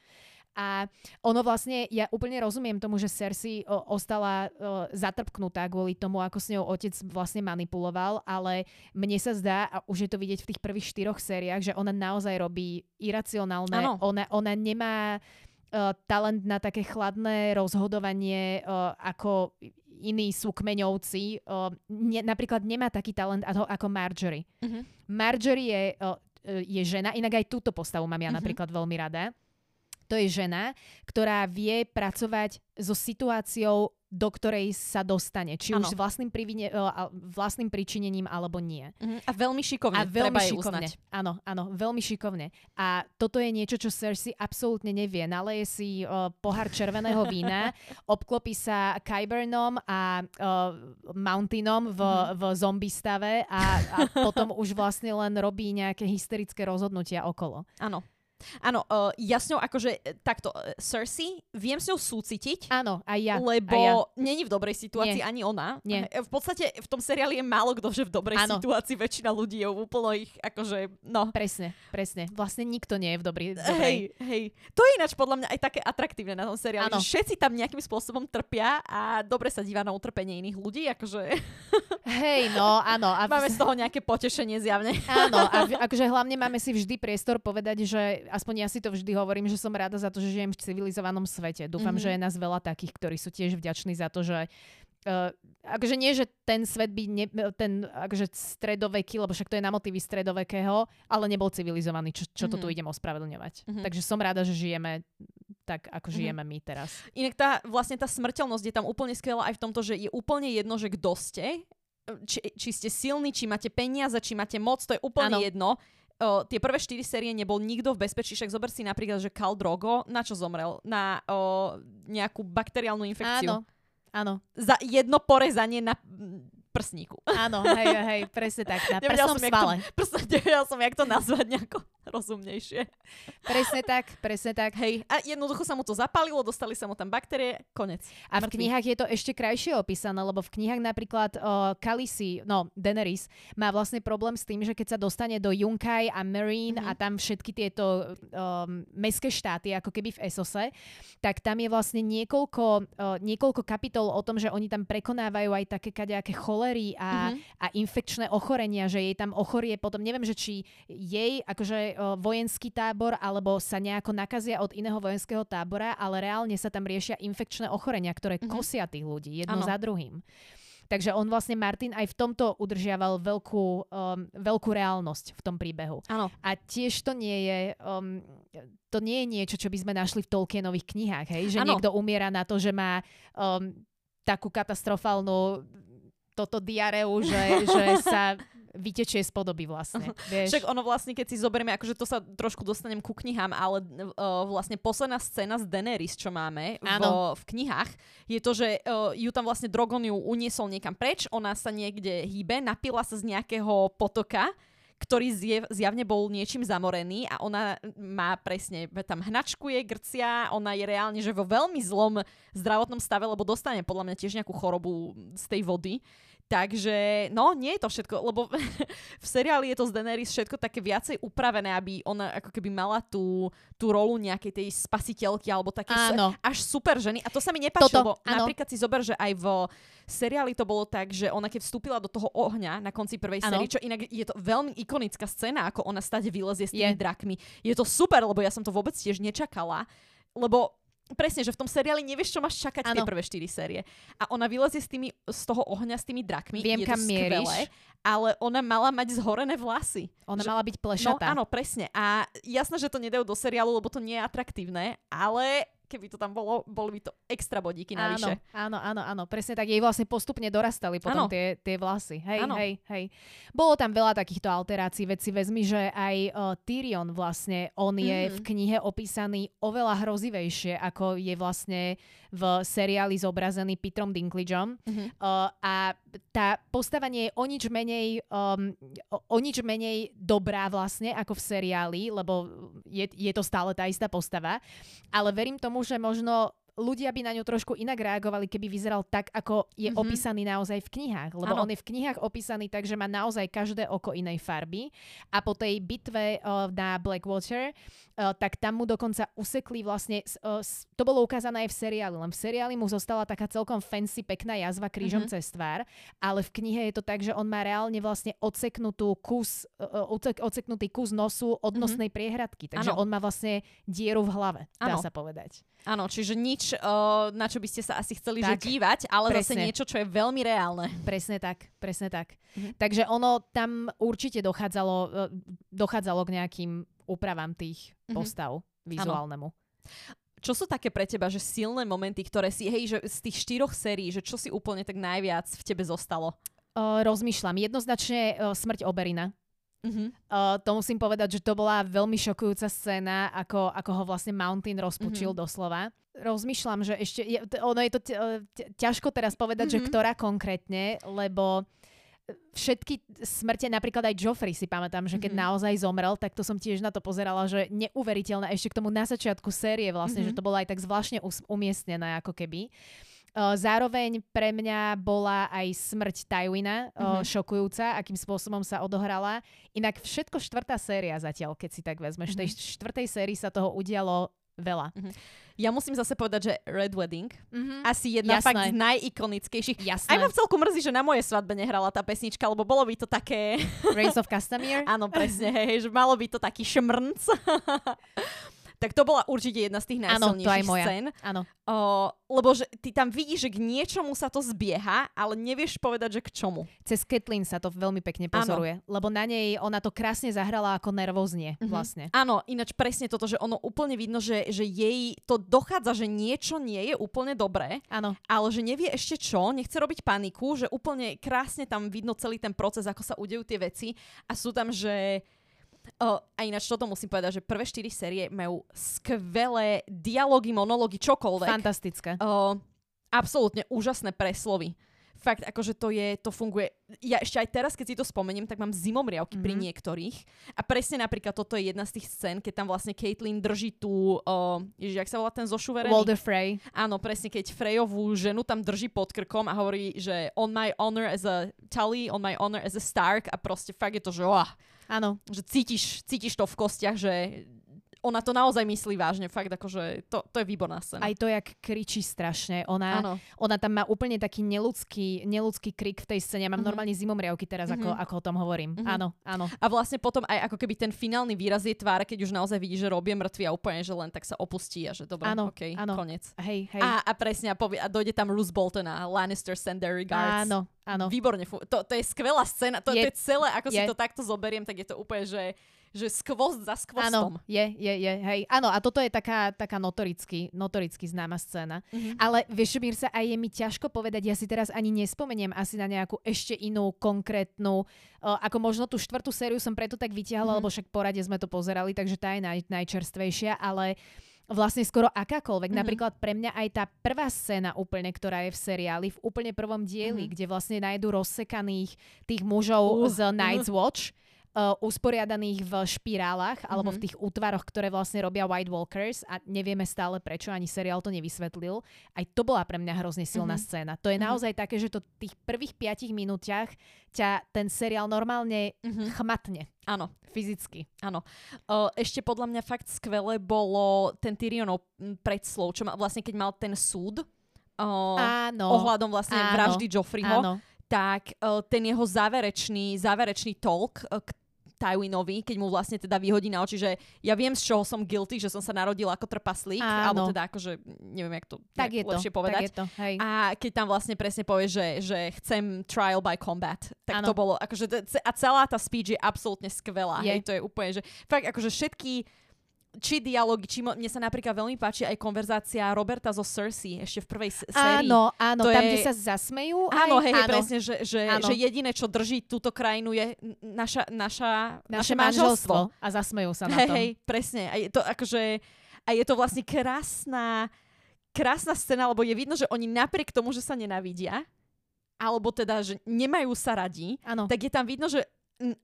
A ono vlastne, ja úplne rozumiem tomu, že Cersei o, ostala o, zatrpknutá kvôli tomu, ako s ňou otec vlastne manipuloval, ale mne sa zdá, a už je to vidieť v tých prvých štyroch sériách, že ona naozaj robí iracionálne, ona, ona nemá uh, talent na také chladné rozhodovanie uh, ako iní sú kmeňovci. Uh, ne, napríklad nemá taký talent ako, ako Marjorie. Uh-huh. Marjorie je, uh, je žena, inak aj túto postavu mám ja uh-huh. napríklad veľmi rada. To je žena, ktorá vie pracovať so situáciou do ktorej sa dostane. Či ano. už s vlastným, privine, vlastným pričinením alebo nie. Uh-huh. A veľmi šikovne. A veľmi šikovne. Áno, áno, veľmi šikovne. A toto je niečo, čo Cersei absolútne nevie. Naleje si uh, pohár červeného vína, obklopí sa Kybernom a uh, Mountainom v, uh-huh. v zombie stave a, a potom už vlastne len robí nejaké hysterické rozhodnutia okolo. Áno. Áno, uh, ja s ňou akože e, takto, uh, Cersei, viem s ňou súcitiť. Áno, aj ja. Lebo aj ja. není v dobrej situácii Nie. ani ona. Nie. V podstate v tom seriáli je málo kto, že v dobrej ano. situácii väčšina ľudí je úplno ich akože, no. Presne, presne. Vlastne nikto nie je v dobrej. Hej, hej. To je ináč podľa mňa aj také atraktívne na tom seriáli, že všetci tam nejakým spôsobom trpia a dobre sa díva na utrpenie iných ľudí, akože... Hej, no, áno. A... Máme z toho nejaké potešenie zjavne. Áno, a v, akože hlavne máme si vždy priestor povedať, že aspoň ja si to vždy hovorím, že som rada za to, že žijem v civilizovanom svete. Dúfam, mm-hmm. že je nás veľa takých, ktorí sú tiež vďační za to, že Uh, akože nie, že ten svet by, ne, ten akože stredoveký, lebo však to je na motivy stredovekého, ale nebol civilizovaný, čo, čo mm-hmm. to tu mhm. idem ospravedlňovať. Mm-hmm. Takže som rada, že žijeme tak, ako mm-hmm. žijeme my teraz. Inak tá, vlastne tá smrteľnosť je tam úplne skvelá aj v tomto, že je úplne jedno, že kto ste, či, či ste silní, či máte peniaze, či máte moc, to je úplne ano. jedno o, tie prvé štyri série nebol nikto v bezpečí, však zober si napríklad, že Khal Drogo, na čo zomrel? Na o, nejakú bakteriálnu infekciu. Áno, áno. Za jedno porezanie na prsníku. Áno, hej, hej, presne tak, na prsnom svale. To, proste nevedel som, jak to nazvať nejako rozumnejšie. Presne tak, presne tak. Hej, a jednoducho sa mu to zapálilo, dostali sa mu tam baktérie, konec. A v knihách je to ešte krajšie opísané, lebo v knihách napríklad uh, Kalisi, no Daenerys, má vlastne problém s tým, že keď sa dostane do Junkai a Marine mm-hmm. a tam všetky tieto um, mestské štáty, ako keby v Esose, tak tam je vlastne niekoľko, uh, niekoľko kapitol o tom, že oni tam prekonávajú aj také kadejaké cholery a, mm-hmm. a infekčné ochorenia, že jej tam ochorie potom, neviem, že či jej akože vojenský tábor alebo sa nejako nakazia od iného vojenského tábora, ale reálne sa tam riešia infekčné ochorenia, ktoré mm-hmm. kosia tých ľudí jedno ano. za druhým. Takže on vlastne, Martin, aj v tomto udržiaval veľkú, um, veľkú reálnosť v tom príbehu. Ano. A tiež to nie je... Um, to nie je niečo, čo by sme našli v Tolkienových knihách, hej? Že ano. niekto umiera na to, že má um, takú katastrofálnu toto diareu, že, že sa vytečie z podoby vlastne. Vieš? Však ono vlastne, keď si zoberieme, akože to sa trošku dostanem ku knihám, ale uh, vlastne posledná scéna z Daenerys, čo máme v, v knihách, je to, že uh, ju tam vlastne Drogon ju uniesol niekam preč, ona sa niekde hýbe, napila sa z nejakého potoka, ktorý zjev, zjavne bol niečím zamorený a ona má presne, tam hnačkuje, grcia, ona je reálne, že vo veľmi zlom zdravotnom stave, lebo dostane podľa mňa tiež nejakú chorobu z tej vody. Takže, no, nie je to všetko, lebo v seriáli je to z Daenerys všetko také viacej upravené, aby ona ako keby mala tú, tú rolu nejakej tej spasiteľky alebo také áno. až super ženy. A to sa mi nepáči, lebo áno. napríklad si zober, že aj v seriáli to bolo tak, že ona keď vstúpila do toho ohňa na konci prvej série, čo inak je to veľmi ikonická scéna, ako ona stade vylezie s tými je. drakmi. Je to super, lebo ja som to vôbec tiež nečakala, lebo Presne, že v tom seriáli nevieš, čo máš čakať ano. tie prvé štyri série. A ona vylezie s tými, z toho ohňa s tými drakmi. Viem, kam skvelé, mieríš. ale ona mala mať zhorené vlasy. Ona že, mala byť plešatá. No áno, presne. A jasné, že to nedajú do seriálu, lebo to nie je atraktívne, ale keby to tam bolo, boli by to extra bodíky navyše. Áno, áno, áno, áno, presne tak. Jej vlastne postupne dorastali potom tie, tie vlasy. Hej, áno. hej, hej. Bolo tam veľa takýchto alterácií. Veď si vezmi, že aj uh, Tyrion vlastne, on je mm-hmm. v knihe opísaný oveľa hrozivejšie, ako je vlastne v seriáli zobrazený Petrom Dinklageom. Mm-hmm. Uh, a tá postava nie je o nič menej um, o, o nič menej dobrá vlastne ako v seriáli, lebo je, je to stále tá istá postava. Ale verím tomu, že možno ľudia by na ňu trošku inak reagovali, keby vyzeral tak, ako je mm-hmm. opísaný naozaj v knihách. Lebo ano. on je v knihách opísaný tak, že má naozaj každé oko inej farby. A po tej bitve uh, na Blackwater, uh, tak tam mu dokonca usekli vlastne, uh, to bolo ukázané aj v seriáli, len v seriáli mu zostala taká celkom fancy, pekná jazva krížom mm-hmm. cez tvár, ale v knihe je to tak, že on má reálne vlastne odseknutú kus, uh, odsek, odseknutý kus nosu od mm-hmm. nosnej priehradky. Takže ano. on má vlastne dieru v hlave, dá ano. sa povedať. Áno, čiže nič, uh, na čo by ste sa asi chceli tak, že dívať, ale presne. zase niečo, čo je veľmi reálne. Presne tak, presne tak. Mhm. Takže ono tam určite dochádzalo, uh, dochádzalo k nejakým úpravám tých mhm. postav vizuálnemu. Čo sú také pre teba, že silné momenty, ktoré si, hej, že z tých štyroch sérií, že čo si úplne tak najviac v tebe zostalo? Uh, rozmýšľam. Jednoznačne uh, smrť Oberina. Uh-huh. Uh, to musím povedať, že to bola veľmi šokujúca scéna, ako, ako ho vlastne Mountain rozpučil uh-huh. doslova. Rozmýšľam, že ešte, je, ono je to ťažko teraz povedať, uh-huh. že ktorá konkrétne, lebo všetky smrte, napríklad aj Joffrey si pamätám, že keď mm-hmm. naozaj zomrel, tak to som tiež na to pozerala, že neuveriteľné. Ešte k tomu na začiatku série vlastne, mm-hmm. že to bolo aj tak zvláštne umiestnené ako keby. Zároveň pre mňa bola aj smrť Tywina mm-hmm. šokujúca, akým spôsobom sa odohrala. Inak všetko štvrtá séria zatiaľ, keď si tak vezmeš. Mm-hmm. Tej mhm. štvrtej sérii sa toho udialo veľa. Mm-hmm. Ja musím zase povedať, že Red Wedding, mm-hmm. asi jedna Jasné. fakt z najikonickejších. Jasné. Aj ma celku mrzí, že na mojej svadbe nehrala tá pesnička, lebo bolo by to také... Race of Castamere? Áno, presne, hej, že malo by to taký šmrnc. tak to bola určite jedna z tých najsilnejších Áno, to scén. Áno. O, lebo že ty tam vidíš, že k niečomu sa to zbieha, ale nevieš povedať, že k čomu. Cez Kathleen sa to veľmi pekne pozoruje, Áno. lebo na nej ona to krásne zahrala ako nervózne mm-hmm. vlastne. Áno, ináč presne toto, že ono úplne vidno, že, že jej to dochádza, že niečo nie je úplne dobré, Áno. ale že nevie ešte čo, nechce robiť paniku, že úplne krásne tam vidno celý ten proces, ako sa udejú tie veci a sú tam, že Uh, a ináč toto musím povedať, že prvé štyri série majú skvelé dialógy, monológy, čokoľvek. Fantastické. Uh, absolútne úžasné preslovy. Fakt, akože to je, to funguje. Ja ešte aj teraz, keď si to spomeniem, tak mám zimomriavky mm-hmm. pri mhm. niektorých. A presne napríklad toto je jedna z tých scén, keď tam vlastne Caitlyn drží tú, uh, ježiš, jak sa volá ten zošuverený? Walder Frey. Áno, presne, keď Freyovú ženu tam drží pod krkom a hovorí, že on my honor as a Tully, on my honor as a Stark a proste fakt je to, že oh, Áno. Že cítiš, cítiš to v kostiach, že ona to naozaj myslí vážne, fakt akože to, to je výborná scéna. Aj to, jak kričí strašne. Ona, ona tam má úplne taký neludský, neludský krik v tej scéne. Ja mám mm-hmm. normálne zimomriavky teraz, mm-hmm. ako, mhm. ako o tom hovorím. Mm-hmm. Áno, áno. A vlastne potom aj ako keby ten finálny výraz je tváre, keď už naozaj vidí, že robí mŕtvy a úplne, že len tak sa opustí a že dobre, áno, okay, áno. konec. Hej, hej. A, a presne, a, povie, a dojde tam Roose Bolton a Lannister send their regards. Áno, áno. Výborne. To, to je skvelá scéna. To, je, to je celé, ako je. si to takto zoberiem, tak je to úplne, že že skvost za skvostom. Áno, je, je, je, hej. Áno, a toto je taká, taká notoricky, notoricky známa scéna. Mm-hmm. Ale vieš, Mirsa, aj je mi ťažko povedať, ja si teraz ani nespomeniem asi na nejakú ešte inú konkrétnu, uh, ako možno tú štvrtú sériu som preto tak vytiahla, mm-hmm. lebo však porade sme to pozerali, takže tá je naj, najčerstvejšia, ale vlastne skoro akákoľvek. Mm-hmm. Napríklad pre mňa aj tá prvá scéna úplne, ktorá je v seriáli, v úplne prvom dieli, mm-hmm. kde vlastne nájdu rozsekaných tých mužov uh, z Night's uh. Watch uh, usporiadaných v špirálach mm-hmm. alebo v mhm. tých útvaroch, ktoré vlastne robia White Walkers a nevieme stále prečo, ani seriál to nevysvetlil. Aj to bola pre mňa hrozne silná mm-hmm. scéna. To je mm-hmm. naozaj také, že to tých prvých piatich minúťach ťa ten seriál normálne mm-hmm. chmatne. Áno. Fyzicky. Áno. Uh, ešte podľa mňa fakt skvelé bolo ten Tyrionov predslov, čo ma, vlastne keď mal ten súd uh, áno. ohľadom vlastne áno. vraždy Joffreyho. Áno tak uh, ten jeho záverečný, záverečný talk, uh, Tywinovi, keď mu vlastne teda vyhodí na oči, že ja viem, z čoho som guilty, že som sa narodila ako trpaslík, Áno. alebo teda akože, neviem, jak to tak je lepšie to, povedať. Tak je to, hej. A keď tam vlastne presne povie, že, že chcem trial by combat, tak Áno. to bolo, akože, a celá tá speech je absolútne skvelá. Je. Hej, to je úplne, že fakt akože všetky či dialógy, či mo- mne sa napríklad veľmi páči aj konverzácia Roberta zo Cersei ešte v prvej sérii. Áno, áno, to tam, je... kde sa zasmejú. Áno, hej, hej, presne, že, že, že jediné, čo drží túto krajinu je naša, naša, naše, naše manželstvo. manželstvo. A zasmejú sa na hej, tom. Hej, presne. A je to akože, a je to vlastne krásna, krásna scéna, lebo je vidno, že oni napriek tomu, že sa nenavidia, alebo teda, že nemajú sa radi, ano. tak je tam vidno, že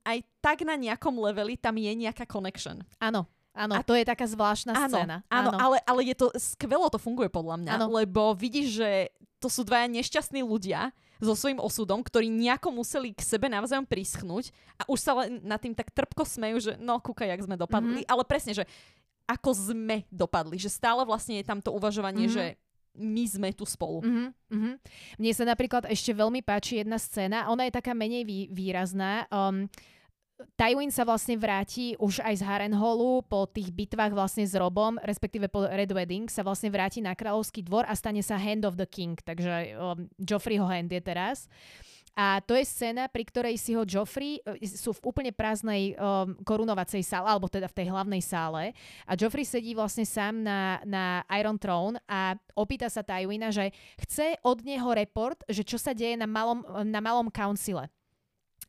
aj tak na nejakom leveli tam je nejaká connection. Áno. Áno, a to je taká zvláštna áno, scéna. Áno, áno. Ale, ale je to, skvelo to funguje podľa mňa, áno. lebo vidíš, že to sú dvaja nešťastní ľudia so svojím osudom, ktorí nejako museli k sebe navzájom prischnúť a už sa len nad tým tak trpko smejú, že no kúkaj, jak sme dopadli, mm-hmm. ale presne, že ako sme dopadli, že stále vlastne je tam to uvažovanie, mm-hmm. že my sme tu spolu. Mm-hmm, mm-hmm. Mne sa napríklad ešte veľmi páči jedna scéna, ona je taká menej vý, výrazná. Um, Tywin sa vlastne vráti už aj z Harrenhalu po tých bitvách vlastne s Robom, respektíve po Red Wedding, sa vlastne vráti na kráľovský dvor a stane sa Hand of the King, takže um, Joffreyho hand je teraz. A to je scéna, pri ktorej si ho Joffrey, e, sú v úplne prázdnej um, korunovacej sále, alebo teda v tej hlavnej sále. A Joffrey sedí vlastne sám na, na Iron Throne a opýta sa Tywina, že chce od neho report, že čo sa deje na malom, na malom councile.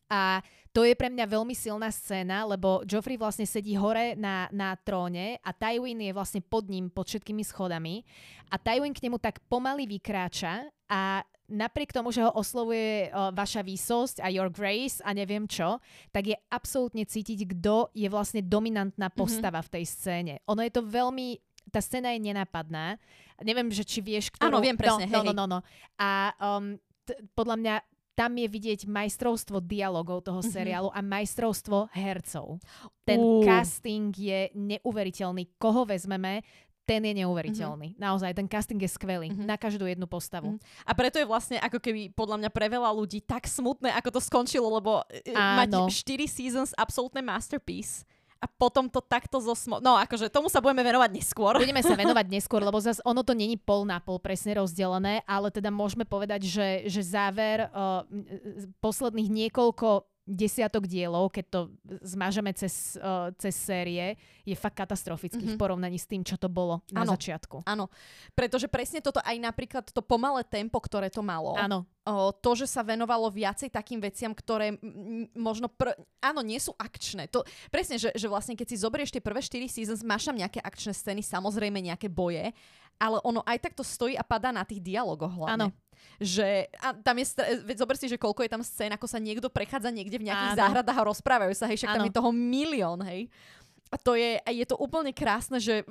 A to je pre mňa veľmi silná scéna, lebo Joffrey vlastne sedí hore na, na tróne a Tywin je vlastne pod ním, pod všetkými schodami. A Tywin k nemu tak pomaly vykráča a napriek tomu, že ho oslovuje uh, vaša výsosť a your grace a neviem čo, tak je absolútne cítiť, kto je vlastne dominantná mhm. postava mm-hmm. v tej scéne. Ono je to veľmi tá scéna je nenápadná. Neviem, že či vieš, ktorú... Áno, viem presne. No, no, no, no, no. A um, t- podľa mňa tam je vidieť majstrovstvo dialogov toho mm-hmm. seriálu a majstrovstvo hercov. Ten uh. casting je neuveriteľný. Koho vezmeme, ten je neuveriteľný. Mm-hmm. Naozaj, ten casting je skvelý mm-hmm. na každú jednu postavu. Mm-hmm. A preto je vlastne ako keby podľa mňa pre veľa ľudí tak smutné, ako to skončilo, lebo e, Áno. mať 4 seasons absolútne masterpiece a potom to takto zosmo... No akože tomu sa budeme venovať neskôr. Budeme sa venovať neskôr, lebo zase ono to není pol na pol presne rozdelené, ale teda môžeme povedať, že, že záver uh, posledných niekoľko desiatok dielov, keď to zmažeme cez, uh, cez série, je fakt katastrofický mm-hmm. v porovnaní s tým, čo to bolo na ano, začiatku. Áno, pretože presne toto aj napríklad to pomalé tempo, ktoré to malo. Áno. O, to, že sa venovalo viacej takým veciam, ktoré m- možno, pr- áno, nie sú akčné. To, presne, že, že vlastne keď si zoberieš tie prvé 4 seasons, máš tam nejaké akčné scény, samozrejme nejaké boje, ale ono aj tak to stojí a padá na tých dialogoch hlavne. Áno že a tam je, veď zober si, že koľko je tam scén, ako sa niekto prechádza niekde v nejakých Áno. záhradách a rozprávajú sa, hej, však Áno. tam je toho milión, hej. A to je, a je to úplne krásne, že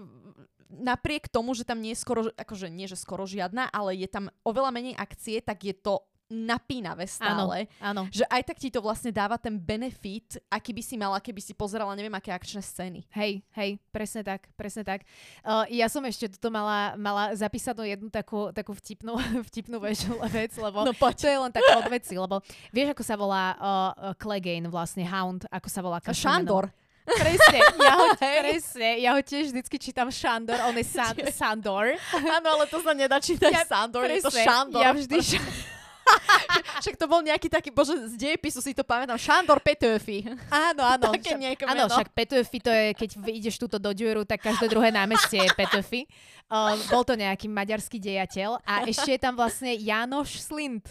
napriek tomu, že tam nie je skoro, akože nie, že skoro žiadna, ale je tam oveľa menej akcie, tak je to napínavé stále. Áno, áno. Že aj tak ti to vlastne dáva ten benefit, aký by si mala, keby si pozerala neviem aké akčné scény. Hej, hej, presne tak, presne tak. Uh, ja som ešte toto mala, mala zapísanú jednu takú, takú vtipnú, vtipnú vec, lebo no, poď. to je len tak od veci, lebo vieš, ako sa volá uh, Clegane, vlastne Hound, ako sa volá Šandor. Presne, ja ho, presne, ja ho tiež vždycky čítam Šandor, on je San, Sandor. Áno, ale to sa nedá čítať ja, Sandor, presne, je to Šandor. Ja vždy Však to bol nejaký taký, bože, z dejepisu si to pamätám, Šandor Petöfi. Áno, áno. Také však, áno, však Petöfi to je, keď ideš túto do Džuru, tak každé druhé námestie je Petöfi. Uh, bol to nejaký maďarský dejateľ a ešte je tam vlastne Janoš Slint.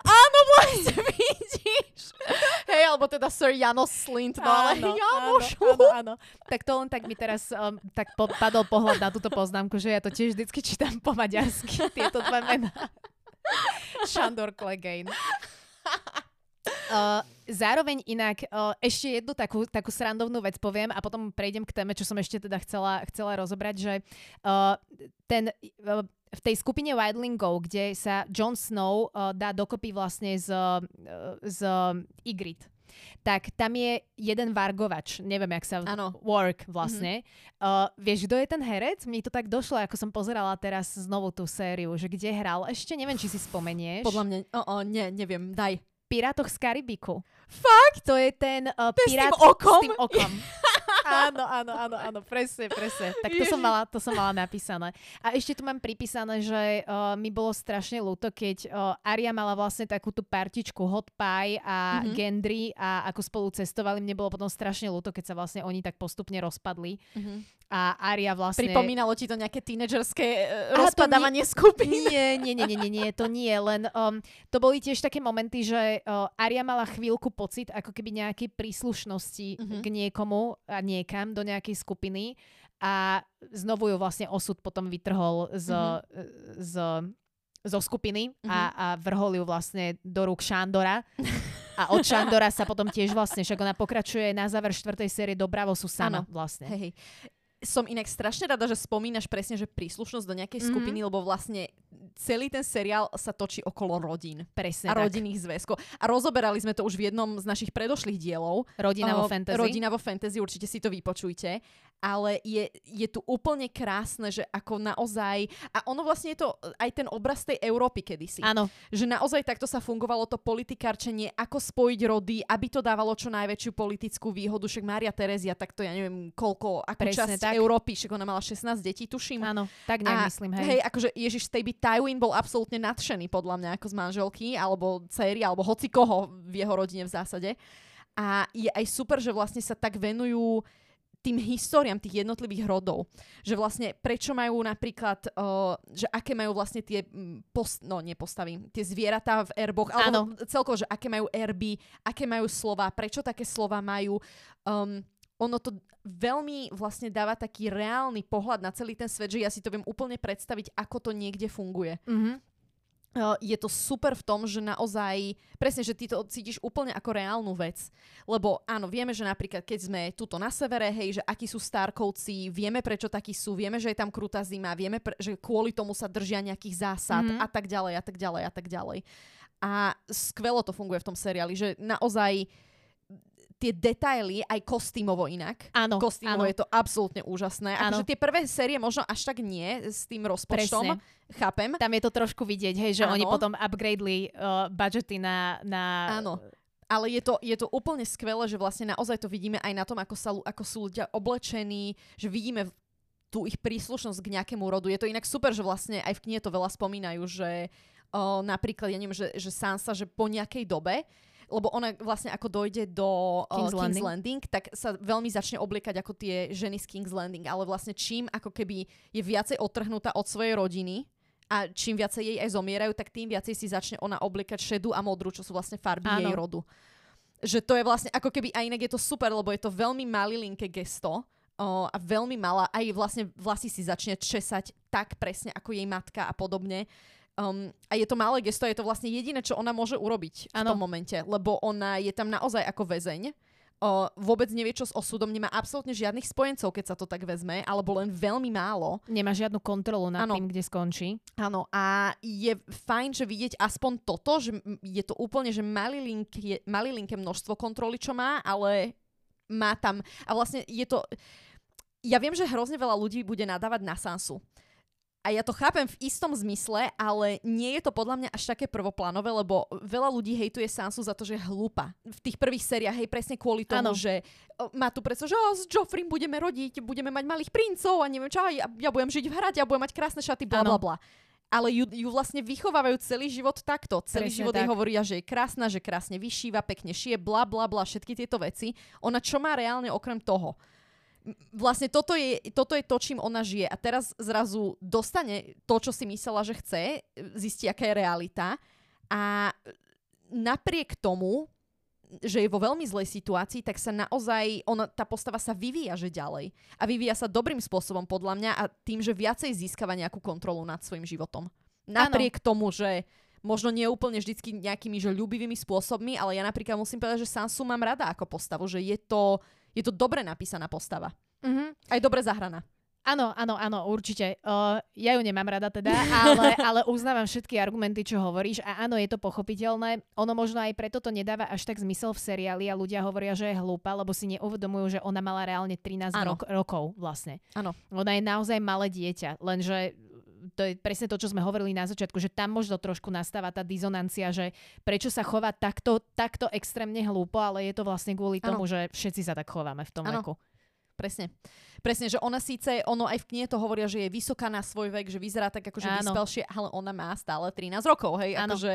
Áno, vlastne vidíš. Hej, alebo teda Sir Janos Slint, no ale áno, Janoš. Áno, áno, áno. Tak to len tak mi teraz um, tak po, padol pohľad na túto poznámku, že ja to tiež vždycky čítam po maďarsky, tieto dve mená. Šandor Clegane. Uh, zároveň inak uh, ešte jednu takú, takú srandovnú vec poviem a potom prejdem k téme, čo som ešte teda chcela, chcela rozobrať, že uh, ten, uh, v tej skupine Wildlingov, kde sa Jon Snow uh, dá dokopy vlastne z, uh, z Ygritte, tak tam je jeden vargovač, neviem, jak sa... Ano. Work vlastne. Mm-hmm. Uh, vieš, kto je ten herec? Mne to tak došlo, ako som pozerala teraz znovu tú sériu, že kde hral. Ešte neviem, či si spomenieš. Podľa mňa, o, o, nie, neviem, daj. Pirátoch z Karibiku. Fakt? To je ten uh, pirát s tým okom? S tým okom. Áno, áno, áno, áno, presne, presne. Tak to som, mala, to som mala napísané. A ešte tu mám pripísané, že uh, mi bolo strašne ľúto, keď uh, Aria mala vlastne takú tú partičku Hot Pie a mm-hmm. Gendry a ako spolu cestovali, mne bolo potom strašne ľúto, keď sa vlastne oni tak postupne rozpadli. Mm-hmm a Aria vlastne... Pripomínalo ti to nejaké tínedžerské uh, rozpadávanie nie, skupín? Nie, nie, nie, nie, nie, nie, to nie, len um, to boli tiež také momenty, že uh, Aria mala chvíľku pocit ako keby nejakej príslušnosti uh-huh. k niekomu a niekam do nejakej skupiny a znovu ju vlastne osud potom vytrhol z, uh-huh. z, zo skupiny uh-huh. a, a vrhol ju vlastne do rúk Šandora. A od Šandora sa potom tiež vlastne, však ona pokračuje na záver štvrtej série do Bravosu sama ano. vlastne. Hej som inak strašne rada, že spomínaš presne, že príslušnosť do nejakej mm-hmm. skupiny, lebo vlastne celý ten seriál sa točí okolo rodín. Presne A tak. rodinných zväzkov. A rozoberali sme to už v jednom z našich predošlých dielov. Rodina vo fantasy. Rodina vo fantasy, určite si to vypočujte. Ale je, je tu úplne krásne, že ako naozaj, a ono vlastne je to aj ten obraz tej Európy kedysi. Áno. Že naozaj takto sa fungovalo to politikárčenie, ako spojiť rody, aby to dávalo čo najväčšiu politickú výhodu. Však Mária Terezia, tak to ja neviem koľko, ako Presne časť tak. Európy, však ona mala 16 detí, tuším. Áno, tak nemyslím, hej. Hej, akože Ježiš Stejby Tywin bol absolútne nadšený podľa mňa ako z manželky, alebo céry, alebo hoci koho v jeho rodine v zásade. A je aj super, že vlastne sa tak venujú tým históriám tých jednotlivých rodov. Že vlastne prečo majú napríklad, uh, že aké majú vlastne tie, post, no nepostavy, tie zvieratá v erboch, alebo celkovo, že aké majú erby, aké majú slova, prečo také slova majú. Um, ono to veľmi vlastne dáva taký reálny pohľad na celý ten svet, že ja si to viem úplne predstaviť, ako to niekde funguje. Mm-hmm je to super v tom, že naozaj, presne, že ty to cítiš úplne ako reálnu vec. Lebo áno, vieme, že napríklad keď sme tuto na severe, hej, že akí sú Starkovci, vieme prečo takí sú, vieme, že je tam krutá zima, vieme, pre, že kvôli tomu sa držia nejakých zásad mm-hmm. a tak ďalej a tak ďalej a tak ďalej. A skvelo to funguje v tom seriáli, že naozaj tie detaily aj kostýmovo inak. Áno. Kostýmovo áno. je to absolútne úžasné. Akože tie prvé série možno až tak nie s tým rozpočtom. Presne. Chápem. Tam je to trošku vidieť, hej, že áno. oni potom upgradeli uh, budžety na, na... Áno. Ale je to, je to úplne skvelé, že vlastne naozaj to vidíme aj na tom, ako, sa, ako sú ľudia oblečení, že vidíme tú ich príslušnosť k nejakému rodu. Je to inak super, že vlastne aj v knihe to veľa spomínajú, že o, napríklad, ja neviem, že, že Sansa, že po nejakej dobe lebo ona vlastne ako dojde do King's, uh, King's Landing. Landing, tak sa veľmi začne obliekať ako tie ženy z King's Landing, ale vlastne čím ako keby je viacej odtrhnutá od svojej rodiny, a čím viacej jej aj zomierajú, tak tým viacej si začne ona obliekať šedú a modrú, čo sú vlastne farby Áno. jej rodu. Že to je vlastne ako keby, a inak je to super, lebo je to veľmi malilinké gesto, o, a veľmi malá, aj vlastne vlasy si začne česať tak presne ako jej matka a podobne. Um, a je to malé gesto, je to vlastne jediné, čo ona môže urobiť ano. v tom momente, lebo ona je tam naozaj ako väzeň. O, vôbec nevie, čo s osudom, nemá absolútne žiadnych spojencov, keď sa to tak vezme, alebo len veľmi málo. Nemá žiadnu kontrolu nad ano. tým, kde skončí. Áno, a je fajn, že vidieť aspoň toto, že je to úplne, že malilinké, malilinké množstvo kontroly, čo má, ale má tam, a vlastne je to, ja viem, že hrozne veľa ľudí bude nadávať na Sansu. A ja to chápem v istom zmysle, ale nie je to podľa mňa až také prvoplánové, lebo veľa ľudí hejtuje Sansu za to, že je hlúpa. V tých prvých sériách, hej, presne kvôli tomu, ano. že má tu predsa, že oh, s Joffrey budeme rodiť, budeme mať malých princov a neviem čo, ja, ja budem žiť v hrade, ja budem mať krásne šaty, bla bla bla. Ale ju, ju vlastne vychovávajú celý život takto. Celý Presne život tak. jej hovoria, že je krásna, že krásne vyšíva, pekne šije, bla bla bla, všetky tieto veci. Ona čo má reálne okrem toho? Vlastne toto je, toto je to, čím ona žije. A teraz zrazu dostane to, čo si myslela, že chce, zistí, aká je realita. A napriek tomu, že je vo veľmi zlej situácii, tak sa naozaj, ona, tá postava sa vyvíja, že ďalej. A vyvíja sa dobrým spôsobom, podľa mňa, a tým, že viacej získava nejakú kontrolu nad svojim životom. Napriek ano. tomu, že možno nie úplne vždycky nejakými že ľubivými spôsobmi, ale ja napríklad musím povedať, že Sansu mám rada ako postavu, že je to je to dobre napísaná postava. Mm-hmm. Aj dobre zahraná. Áno, áno, áno, určite. Uh, ja ju nemám rada teda, ale, ale uznávam všetky argumenty, čo hovoríš a áno, je to pochopiteľné. Ono možno aj preto to nedáva až tak zmysel v seriáli a ľudia hovoria, že je hlúpa, lebo si neuvedomujú, že ona mala reálne 13 rok, rokov vlastne. Áno. Ona je naozaj malé dieťa, lenže to je presne to, čo sme hovorili na začiatku, že tam možno trošku nastáva tá dizonancia, že prečo sa chová takto, takto extrémne hlúpo, ale je to vlastne kvôli ano. tomu, že všetci sa tak chováme v tom ano. veku. Presne. Presne, že ona síce, ono aj v knihe to hovoria, že je vysoká na svoj vek, že vyzerá tak akože vyspelšie, ale ona má stále 13 rokov, hej, ano. akože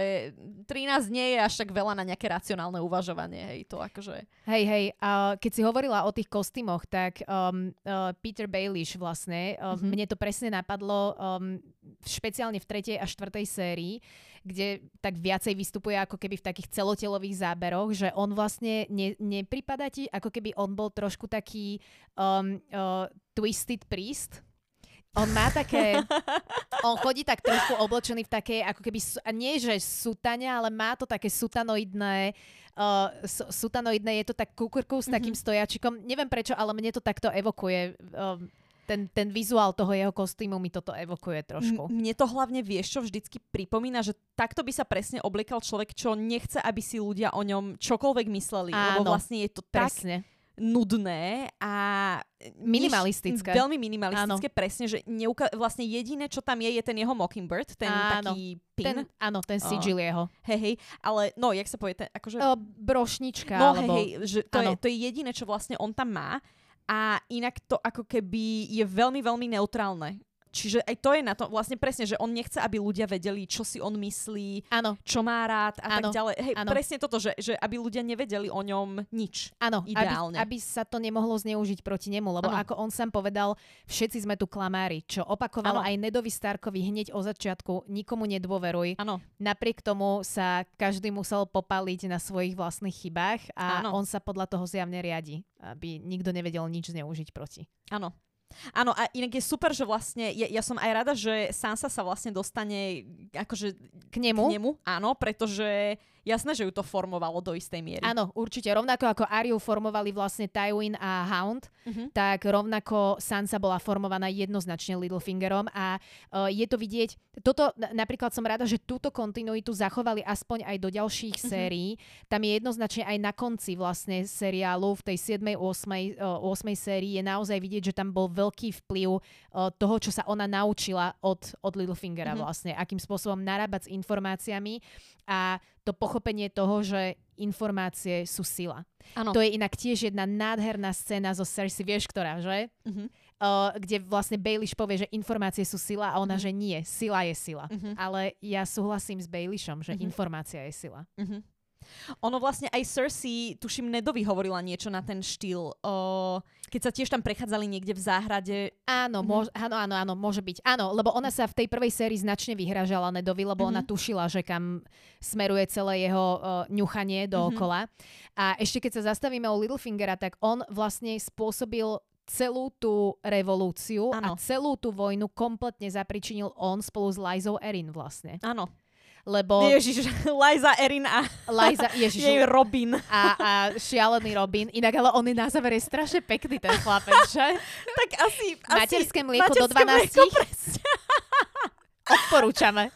13 nie je až tak veľa na nejaké racionálne uvažovanie, hej, to akože... Hej, hej, uh, keď si hovorila o tých kostýmoch, tak um, uh, Peter Baelish vlastne, uh, mm-hmm. mne to presne napadlo um, špeciálne v tretej a štvrtej sérii, kde tak viacej vystupuje ako keby v takých celotelových záberoch, že on vlastne ne, nepripada ti, ako keby on bol trošku taký um, uh, twisted priest, on má také, on chodí tak trošku oblečený v také, ako keby, nie že sutane, ale má to také sutanoidné, uh, sutanoidné, je to tak kukurku s takým mm-hmm. stojačikom. Neviem prečo, ale mne to takto evokuje. Um, ten, ten vizuál toho jeho kostýmu mi toto evokuje trošku. M- mne to hlavne vieš, čo vždycky pripomína, že takto by sa presne obliekal človek, čo nechce, aby si ľudia o ňom čokoľvek mysleli. Áno, lebo vlastne je to presne. tak nudné a minimalistické. Niž, veľmi minimalistické, áno. presne, že neuka- vlastne jediné, čo tam je, je ten jeho Mockingbird, ten áno. taký pin. Ten, áno, ten sigil oh. jeho. Hej, hej, ale no, jak sa povie, ten, akože... O, brošnička, no, alebo... hej, hej, že to, je, to je jediné, čo vlastne on tam má a inak to ako keby je veľmi, veľmi neutrálne. Čiže aj to je na to vlastne presne, že on nechce, aby ľudia vedeli, čo si on myslí, ano. čo má rád a ano. tak ďalej. Hej, ano. presne toto, že, že aby ľudia nevedeli o ňom nič. Áno, ideálne. Aby, aby sa to nemohlo zneužiť proti nemu, lebo ano. ako on sám povedal, všetci sme tu klamári, čo opakoval ano. aj Nedovi Starkovi hneď o začiatku, nikomu nedôveruj. Ano. Napriek tomu sa každý musel popaliť na svojich vlastných chybách a ano. on sa podľa toho zjavne riadi, aby nikto nevedel nič zneužiť proti. Áno, Áno, a inak je super, že vlastne, ja, ja som aj rada, že Sansa sa vlastne dostane akože k nemu. K nemu, áno, pretože jasné, že ju to formovalo do istej miery. Áno, určite. Rovnako ako Ariu formovali vlastne Tywin a Hound, uh-huh. tak rovnako Sansa bola formovaná jednoznačne Littlefingerom a uh, je to vidieť, toto napríklad som rada, že túto kontinuitu zachovali aspoň aj do ďalších uh-huh. sérií. Tam je jednoznačne aj na konci vlastne seriálu v tej 7. 8. Uh, 8. sérii je naozaj vidieť, že tam bol veľký vplyv uh, toho, čo sa ona naučila od, od Littlefingera uh-huh. vlastne, akým spôsobom narábať s informáciami a to pochopenie toho, že informácie sú sila. Ano. To je inak tiež jedna nádherná scéna zo Cersei, vieš ktorá, že? Uh-huh. Uh, kde vlastne Baelish povie, že informácie sú sila a ona, uh-huh. že nie, sila je sila. Uh-huh. Ale ja súhlasím s Baelishom, že uh-huh. informácia je sila. Uh-huh. Ono vlastne aj Cersei, tuším, Nedovi hovorila niečo na ten štýl. Uh, keď sa tiež tam prechádzali niekde v záhrade. Áno, mm-hmm. môž, áno, áno, áno, môže byť. Áno, lebo ona sa v tej prvej sérii značne vyhražala Nedovi, lebo mm-hmm. ona tušila, že kam smeruje celé jeho uh, ňuchanie dookola. Mm-hmm. A ešte keď sa zastavíme o Littlefingera, tak on vlastne spôsobil celú tú revolúciu ano. a celú tú vojnu kompletne zapričinil on spolu s Lizou Erin vlastne. Áno lebo... Ježiš, Liza Erin a Liza, Ježiš, jej Robin. A, a šialený Robin. Inak ale on je na záver je strašne pekný ten chlapec, že? tak asi... Materské mlieko do 12. Mlieko, Odporúčame.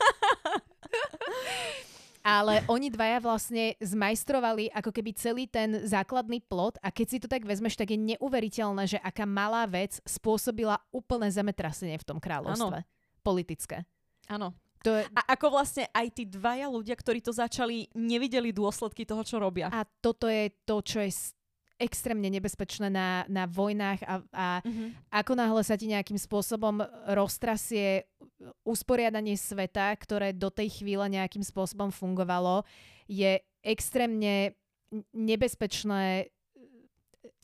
Ale oni dvaja vlastne zmajstrovali ako keby celý ten základný plot a keď si to tak vezmeš, tak je neuveriteľné, že aká malá vec spôsobila úplné zemetrasenie v tom kráľovstve. Ano. Politické. Áno. To je... A ako vlastne aj tí dvaja ľudia, ktorí to začali, nevideli dôsledky toho, čo robia. A toto je to, čo je extrémne nebezpečné na, na vojnách a, a uh-huh. ako náhle sa ti nejakým spôsobom roztrasie usporiadanie sveta, ktoré do tej chvíle nejakým spôsobom fungovalo, je extrémne nebezpečné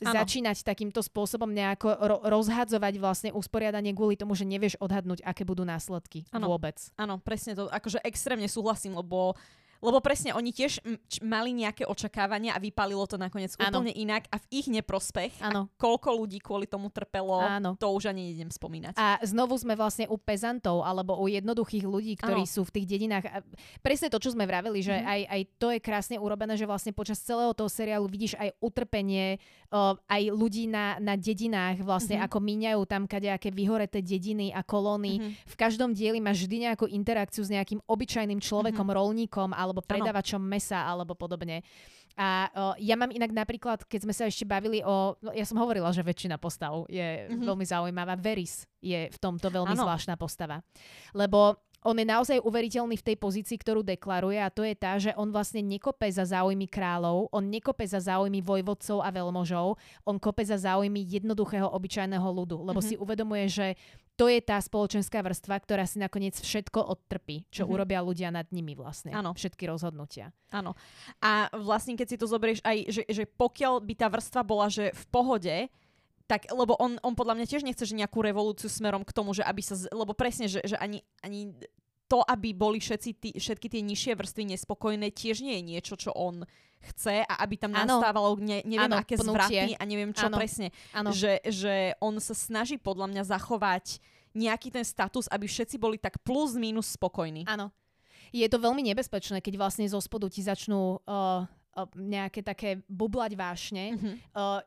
ano. začínať takýmto spôsobom nejako ro- rozhadzovať vlastne usporiadanie kvôli tomu, že nevieš odhadnúť, aké budú následky ano. vôbec. Áno, presne to, akože extrémne súhlasím, lebo lebo presne oni tiež m- č- mali nejaké očakávania a vypalilo to nakoniec ano. úplne inak a v ich neprospech. Ano. Koľko ľudí kvôli tomu trpelo, ano. to už ani nejdem spomínať. A znovu sme vlastne u pezantov alebo u jednoduchých ľudí, ktorí ano. sú v tých dedinách. Presne to, čo sme vraveli, že mm-hmm. aj, aj to je krásne urobené, že vlastne počas celého toho seriálu vidíš aj utrpenie uh, aj ľudí na, na dedinách, vlastne mm-hmm. ako míňajú tam kadejaké vyhoreté dediny a kolóny. Mm-hmm. V každom dieli máš vždy nejakú interakciu s nejakým obyčajným človekom, mm-hmm. rolníkom alebo alebo predávačom ano. mesa alebo podobne. A o, ja mám inak napríklad, keď sme sa ešte bavili o... No, ja som hovorila, že väčšina postav je mm-hmm. veľmi zaujímavá. Veris je v tomto veľmi ano. zvláštna postava. Lebo on je naozaj uveriteľný v tej pozícii, ktorú deklaruje a to je tá, že on vlastne nekope za záujmy kráľov, on nekope za záujmy vojvodcov a veľmožov, on kope za záujmy jednoduchého obyčajného ľudu, lebo mm-hmm. si uvedomuje, že to je tá spoločenská vrstva, ktorá si nakoniec všetko odtrpí, čo mm-hmm. urobia ľudia nad nimi vlastne. Áno. Všetky rozhodnutia. Áno. A vlastne, keď si to zoberieš aj, že, že pokiaľ by tá vrstva bola, že v pohode, tak, lebo on, on podľa mňa tiež nechce, že nejakú revolúciu smerom k tomu, že aby sa, lebo presne, že, že ani, ani to, aby boli všetci tí, všetky tie nižšie vrstvy nespokojné, tiež nie je niečo, čo on chce a aby tam ano. nastávalo ne, neviem ano, aké pnutie. zvraty a neviem čo ano. presne. Ano. Že, že on sa snaží podľa mňa zachovať nejaký ten status, aby všetci boli tak plus minus spokojní. Áno. Je to veľmi nebezpečné, keď vlastne zo spodu ti začnú uh, nejaké také bublať vášne. Mm-hmm.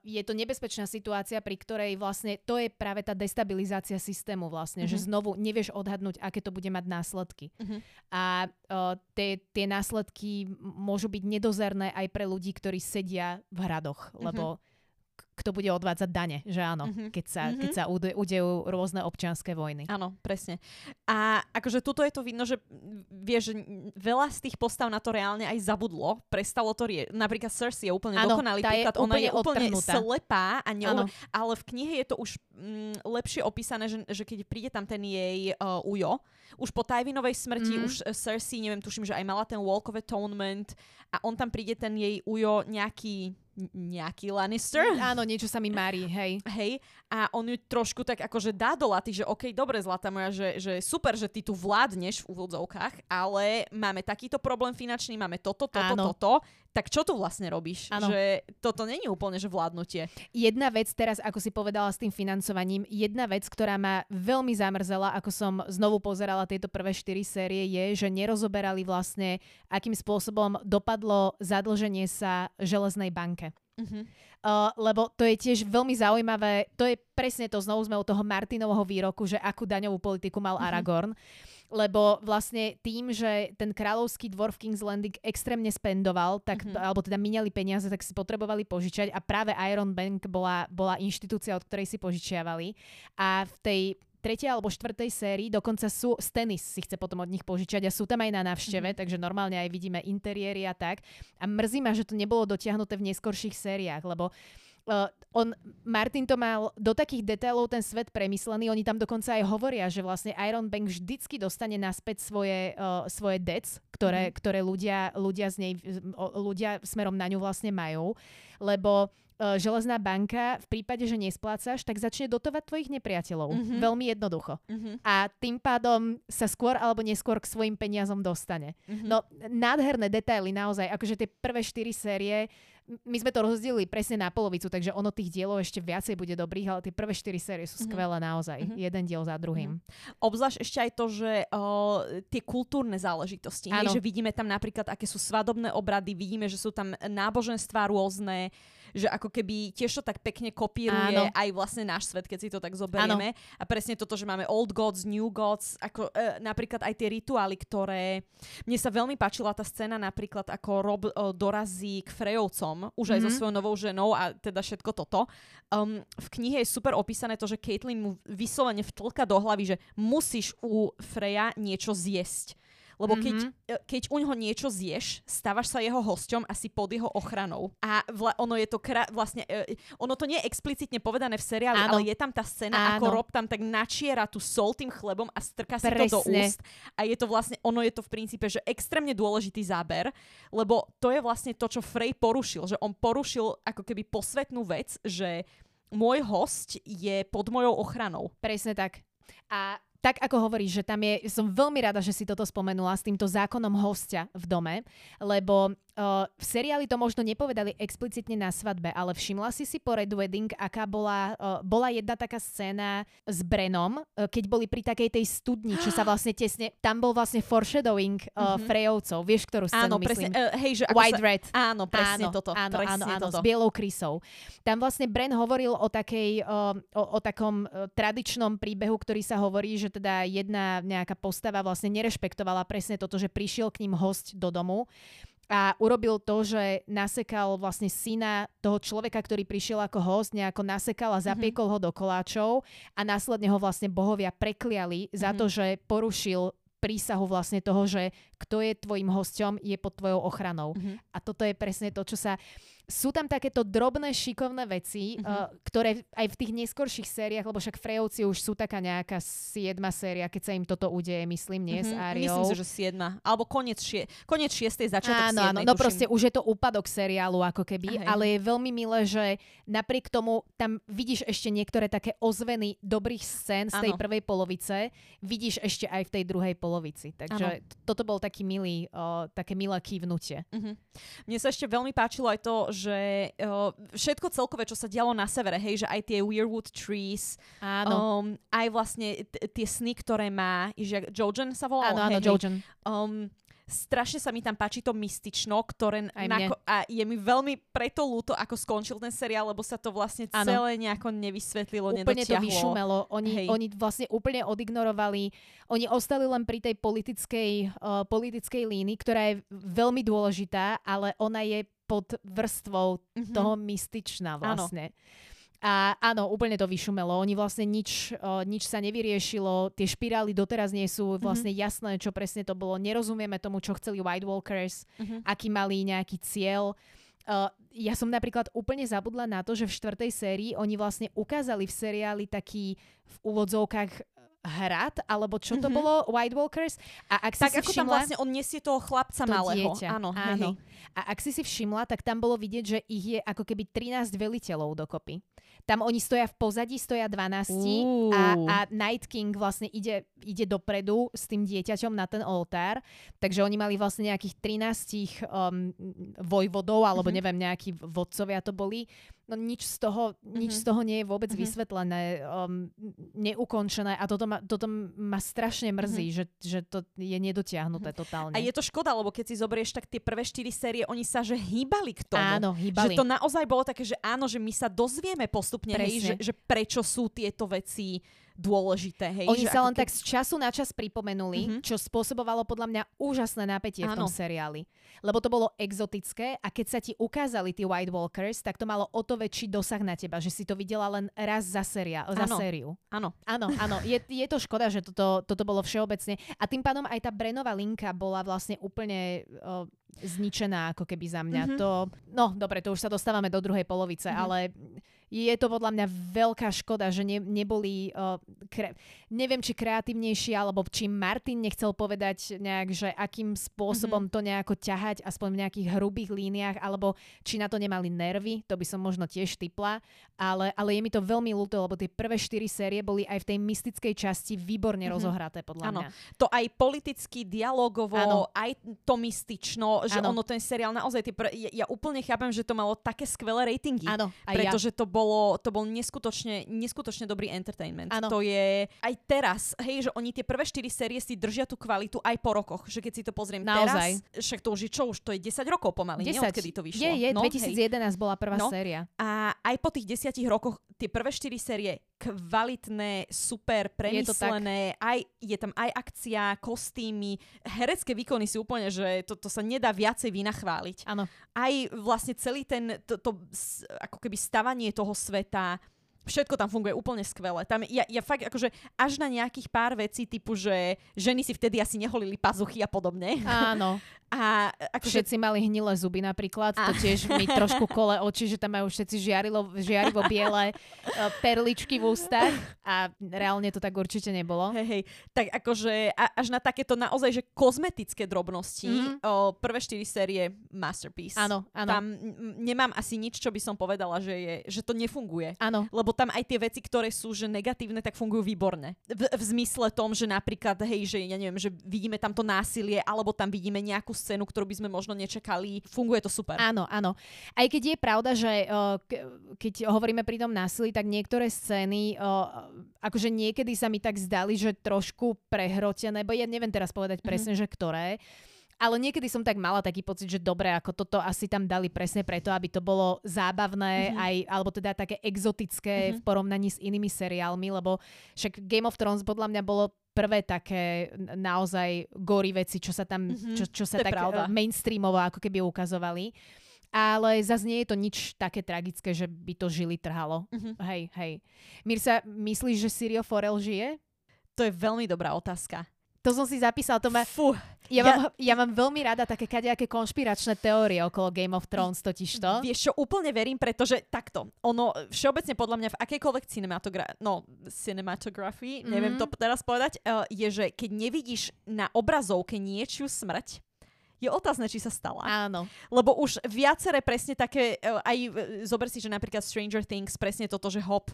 Je to nebezpečná situácia, pri ktorej vlastne to je práve tá destabilizácia systému vlastne, mm-hmm. že znovu nevieš odhadnúť, aké to bude mať následky. Mm-hmm. A tie, tie následky môžu byť nedozerné aj pre ľudí, ktorí sedia v hradoch, mm-hmm. lebo kto bude odvádzať dane, že áno, mm-hmm. keď sa, mm-hmm. keď sa udejú rôzne občianské vojny. Áno, presne. A akože tuto je to vidno, že vieš, veľa z tých postav na to reálne aj zabudlo, prestalo to rie... Napríklad Cersei je úplne ano, dokonalý príklad, je ona je úplne odtrhnutá. slepá, a neu... ale v knihe je to už mm, lepšie opísané, že, že keď príde tam ten jej uh, ujo, už po Tywin-ovej smrti, mm. už Cersei, neviem, tuším, že aj mala ten Walk of Atonement a on tam príde ten jej ujo nejaký nejaký Lannister. Áno, niečo sa mi marí, hej. Hej, a on ju trošku tak akože dá do laty, že OK, dobre, zlata moja, že, že super, že ty tu vládneš v úvodzovkách, ale máme takýto problém finančný, máme toto, toto, Áno. toto, tak čo tu vlastne robíš? Ano. Že toto není úplne, že vládnutie. Jedna vec teraz, ako si povedala s tým financovaním, jedna vec, ktorá ma veľmi zamrzela, ako som znovu pozerala tieto prvé štyri série, je, že nerozoberali vlastne, akým spôsobom dopadlo zadlženie sa železnej banke. Uh-huh. Uh, lebo to je tiež veľmi zaujímavé, to je presne to, znovu sme u toho Martinovho výroku, že akú daňovú politiku mal uh-huh. Aragorn, lebo vlastne tým, že ten kráľovský dvor v King's Landing extrémne spendoval, tak, uh-huh. alebo teda miniali peniaze, tak si potrebovali požičať a práve Iron Bank bola, bola inštitúcia, od ktorej si požičiavali a v tej tretej alebo štvrtej sérii, dokonca sú Stennis si chce potom od nich požičať a sú tam aj na návšteve, mm-hmm. takže normálne aj vidíme interiéry a tak. A mrzí ma, že to nebolo dotiahnuté v neskorších sériách, lebo Uh, on, Martin to mal do takých detailov ten svet premyslený, oni tam dokonca aj hovoria, že vlastne Iron Bank vždycky dostane naspäť svoje, uh, svoje debts, ktoré, mm-hmm. ktoré ľudia, ľudia, z nej, ľudia smerom na ňu vlastne majú, lebo uh, železná banka v prípade, že nesplácaš, tak začne dotovať tvojich nepriateľov. Mm-hmm. Veľmi jednoducho. Mm-hmm. A tým pádom sa skôr alebo neskôr k svojim peniazom dostane. Mm-hmm. No, nádherné detaily naozaj. Akože tie prvé štyri série my sme to rozdelili presne na polovicu, takže ono tých dielov ešte viacej bude dobrých, ale tie prvé štyri série sú mm-hmm. skvelé naozaj. Mm-hmm. Jeden diel za druhým. Mm-hmm. Obzvlášť ešte aj to, že uh, tie kultúrne záležitosti, hej, že vidíme tam napríklad, aké sú svadobné obrady, vidíme, že sú tam náboženstva rôzne, že ako keby tiež to tak pekne kopíruje Áno. aj vlastne náš svet, keď si to tak zoberieme. Áno. A presne toto, že máme old gods, new gods, ako e, napríklad aj tie rituály, ktoré... Mne sa veľmi páčila tá scéna napríklad, ako Rob e, dorazí k Frejovcom, už aj mm-hmm. so mhm. svojou novou ženou a teda všetko toto. Um, v knihe je super opísané to, že Caitlyn mu vyslovene vtlka do hlavy, že musíš u Freja niečo zjesť lebo keď, mm-hmm. keď u ňoho niečo zješ, stávaš sa jeho hosťom asi pod jeho ochranou. A vla, ono je to kra- vlastne, e, ono to nie je explicitne povedané v seriáli, Áno. ale je tam tá scéna, Áno. ako Rob tam tak načiera tú sol tým chlebom a strka si Presne. to do úst. A je to vlastne, ono je to v princípe, že extrémne dôležitý záber, lebo to je vlastne to, čo Frey porušil, že on porušil ako keby posvetnú vec, že môj host je pod mojou ochranou. Presne tak. A tak ako hovoríš, že tam je, som veľmi rada, že si toto spomenula s týmto zákonom hostia v dome, lebo uh, v seriáli to možno nepovedali explicitne na svadbe, ale všimla si si po Red Wedding, aká bola, uh, bola jedna taká scéna s Brenom, uh, keď boli pri takej tej studni, čo sa vlastne tesne, tam bol vlastne foreshadowing uh, mm-hmm. Frejovcov, vieš, ktorú scénu áno, myslím? Presne, uh, hej, že White sa, Red. Áno, presne áno, toto. Áno, presne áno, áno, toto. s bielou krysou. Tam vlastne Bren hovoril o takej, uh, o, o takom uh, tradičnom príbehu, ktorý sa hovorí, že teda jedna nejaká postava vlastne nerešpektovala presne toto, že prišiel k ním host do domu a urobil to, že nasekal vlastne syna toho človeka, ktorý prišiel ako host, nejako nasekal a mhm. zapiekol mm-hmm. ho do koláčov a následne ho vlastne bohovia prekliali mm-hmm. za to, mhm. že porušil prísahu vlastne toho, že kto je tvojim hosťom, je pod tvojou ochranou. Mm-hmm. A toto je presne to, čo sa sú tam takéto drobné šikovné veci, mm-hmm. uh, ktoré aj v tých neskorších sériách, lebo však Frejovci už sú taká nejaká siedma séria, keď sa im toto udeje, myslím, nie mm-hmm. s mhm. Ariou. Myslím si, že siedma. Alebo koniec, šie, koniec šiestej, začiatok áno, siedmej, áno, no tuším. proste už je to úpadok seriálu ako keby, Aha. ale je veľmi milé, že napriek tomu tam vidíš ešte niektoré také ozveny dobrých scén z tej áno. prvej polovice, vidíš ešte aj v tej druhej polovici. Takže áno. toto bol taký milý, uh, také milé kývnutie. Mm-hmm. Mne sa ešte veľmi páčilo aj to, že uh, všetko celkové, čo sa dialo na severe, hej, že aj tie Weirwood Trees, áno. Um, aj vlastne t- tie sny, ktoré má, že Jojen sa volal? Áno, áno, hej, Jojen. Um, strašne sa mi tam páči to mystično, ktoré nako- a je mi veľmi preto ľúto, ako skončil ten seriál, lebo sa to vlastne celé ano. nejako nevysvetlilo, Úplne nedotiahlo. to vyšumelo. Oni, oni vlastne úplne odignorovali, oni ostali len pri tej politickej, uh, politickej línii, ktorá je veľmi dôležitá, ale ona je pod vrstvou mm-hmm. toho mystičná vlastne. Áno. A áno, úplne to vyšumelo. Oni vlastne nič, o, nič sa nevyriešilo. Tie špirály doteraz nie sú mhm. vlastne mm-hmm. jasné, čo presne to bolo. Nerozumieme tomu, čo chceli White Walkers, mm-hmm. aký mali nejaký cieľ. Uh, ja som napríklad úplne zabudla na to, že v štvrtej sérii oni vlastne ukázali v seriáli taký v úvodzovkách hrad, alebo čo to mm-hmm. bolo, White Walkers. A ak tak si ako všimla, tam vlastne on nesie toho chlapca to malého. Dieťa. Áno, áno. Hej, hej. A ak si si všimla, tak tam bolo vidieť, že ich je ako keby 13 veliteľov dokopy. Tam oni stoja v pozadí, stoja 12 uh. a, a Night King vlastne ide, ide dopredu s tým dieťaťom na ten oltár. Takže oni mali vlastne nejakých 13 um, vojvodov, alebo mm-hmm. neviem, nejakí vodcovia to boli no nič z toho, nič mm-hmm. z toho nie je vôbec mm-hmm. vysvetlené, um, neukončené a toto ma, toto ma strašne mrzí, mm-hmm. že, že to je nedotiahnuté mm-hmm. totálne. A je to škoda, lebo keď si zoberieš, tak tie prvé štyri série, oni sa že hýbali k tomu. Áno, hýbali. Že to naozaj bolo také, že áno, že my sa dozvieme postupne, hej, že, že prečo sú tieto veci dôležité. Hej, Oni sa len keď... tak z času na čas pripomenuli, mm-hmm. čo spôsobovalo podľa mňa úžasné napätie Áno. v tom seriáli. Lebo to bolo exotické a keď sa ti ukázali tí White Walkers, tak to malo o to väčší dosah na teba, že si to videla len raz za, séria, za sériu. Áno. Áno, áno. Je, je to škoda, že toto, toto bolo všeobecne. A tým pádom aj tá Brenová linka bola vlastne úplne uh, zničená ako keby za mňa. Mm-hmm. To, no, dobre, to už sa dostávame do druhej polovice, mm-hmm. ale je to podľa mňa veľká škoda, že ne, neboli, uh, kre, neviem či kreatívnejší, alebo či Martin nechcel povedať nejak, že akým spôsobom mm-hmm. to nejako ťahať, aspoň v nejakých hrubých líniách, alebo či na to nemali nervy, to by som možno tiež typla, ale, ale je mi to veľmi ľúto, lebo tie prvé štyri série boli aj v tej mystickej časti výborne mm-hmm. rozohraté, podľa ano. mňa. To aj politicky, dialogovo, ano. aj to mystično, že ano. ono ten seriál naozaj, tie pr- ja, ja úplne chápem, že to malo také skvelé ratingy, pretože ja. to bolo, to bol neskutočne, neskutočne dobrý entertainment. Ano. To je aj teraz, hej, že oni tie prvé 4 série si držia tú kvalitu aj po rokoch, že keď si to pozriem Naozaj. teraz, však to už je čo, už to je 10 rokov pomaly, 10. Nie, to vyšlo. Je, je, no, 2011 hej. bola prvá no. séria. A aj po tých 10 rokoch tie prvé 4 série kvalitné, super, premyslené, je aj, je tam aj akcia, kostýmy, herecké výkony si úplne, že to, to sa nedá viacej vynachváliť. Áno. Aj vlastne celý ten, to, to, ako keby stavanie toho sveta, všetko tam funguje úplne skvele. Tam ja, ja fakt akože až na nejakých pár vecí typu, že ženy si vtedy asi neholili pazuchy a podobne. Áno. A akože... Všetci mali hnilé zuby napríklad, a... to tiež mi trošku kole oči, že tam majú všetci žiarilo, žiarivo biele uh, perličky v ústach a reálne to tak určite nebolo. Hej, hej. Tak akože až na takéto naozaj, že kozmetické drobnosti, mm-hmm. o, prvé štyri série masterpiece. Áno, áno. Tam nemám asi nič, čo by som povedala, že, je, že to nefunguje. Áno. Lebo tam aj tie veci, ktoré sú že negatívne, tak fungujú výborne. V, v zmysle tom, že napríklad, hej, že ja neviem, že vidíme tam to násilie, alebo tam vidíme nejakú scénu, ktorú by sme možno nečakali. Funguje to super. Áno, áno. Aj keď je pravda, že uh, keď hovoríme pri tom násilí, tak niektoré scény, uh, akože niekedy sa mi tak zdali, že trošku prehrotené, bo ja neviem teraz povedať mm-hmm. presne, že ktoré. Ale niekedy som tak mala taký pocit, že dobre, ako toto asi tam dali presne preto, aby to bolo zábavné, mm-hmm. aj, alebo teda také exotické mm-hmm. v porovnaní s inými seriálmi, lebo však Game of Thrones podľa mňa bolo prvé také naozaj gory veci, čo sa tam, mm-hmm. čo, čo sa tak pravda. mainstreamovo ako keby ukazovali. Ale zase nie je to nič také tragické, že by to žili trhalo. Mm-hmm. Hej, hej. Mirsa, myslíš, že Sirio Forel žije? To je veľmi dobrá otázka. To som si zapísala, to ma... Fú, ja, ja, mám, ja mám veľmi rada také kadejaké konšpiračné teórie okolo Game of Thrones totiž to. Vieš čo, úplne verím, pretože takto, ono všeobecne podľa mňa v akejkoľvek cinematogra- no, cinematografii, mm-hmm. neviem to teraz povedať, uh, je, že keď nevidíš na obrazovke niečiu smrť, je otázne, či sa stala. Áno. Lebo už viaceré presne také, uh, aj zober si, že napríklad Stranger Things, presne toto, že hop,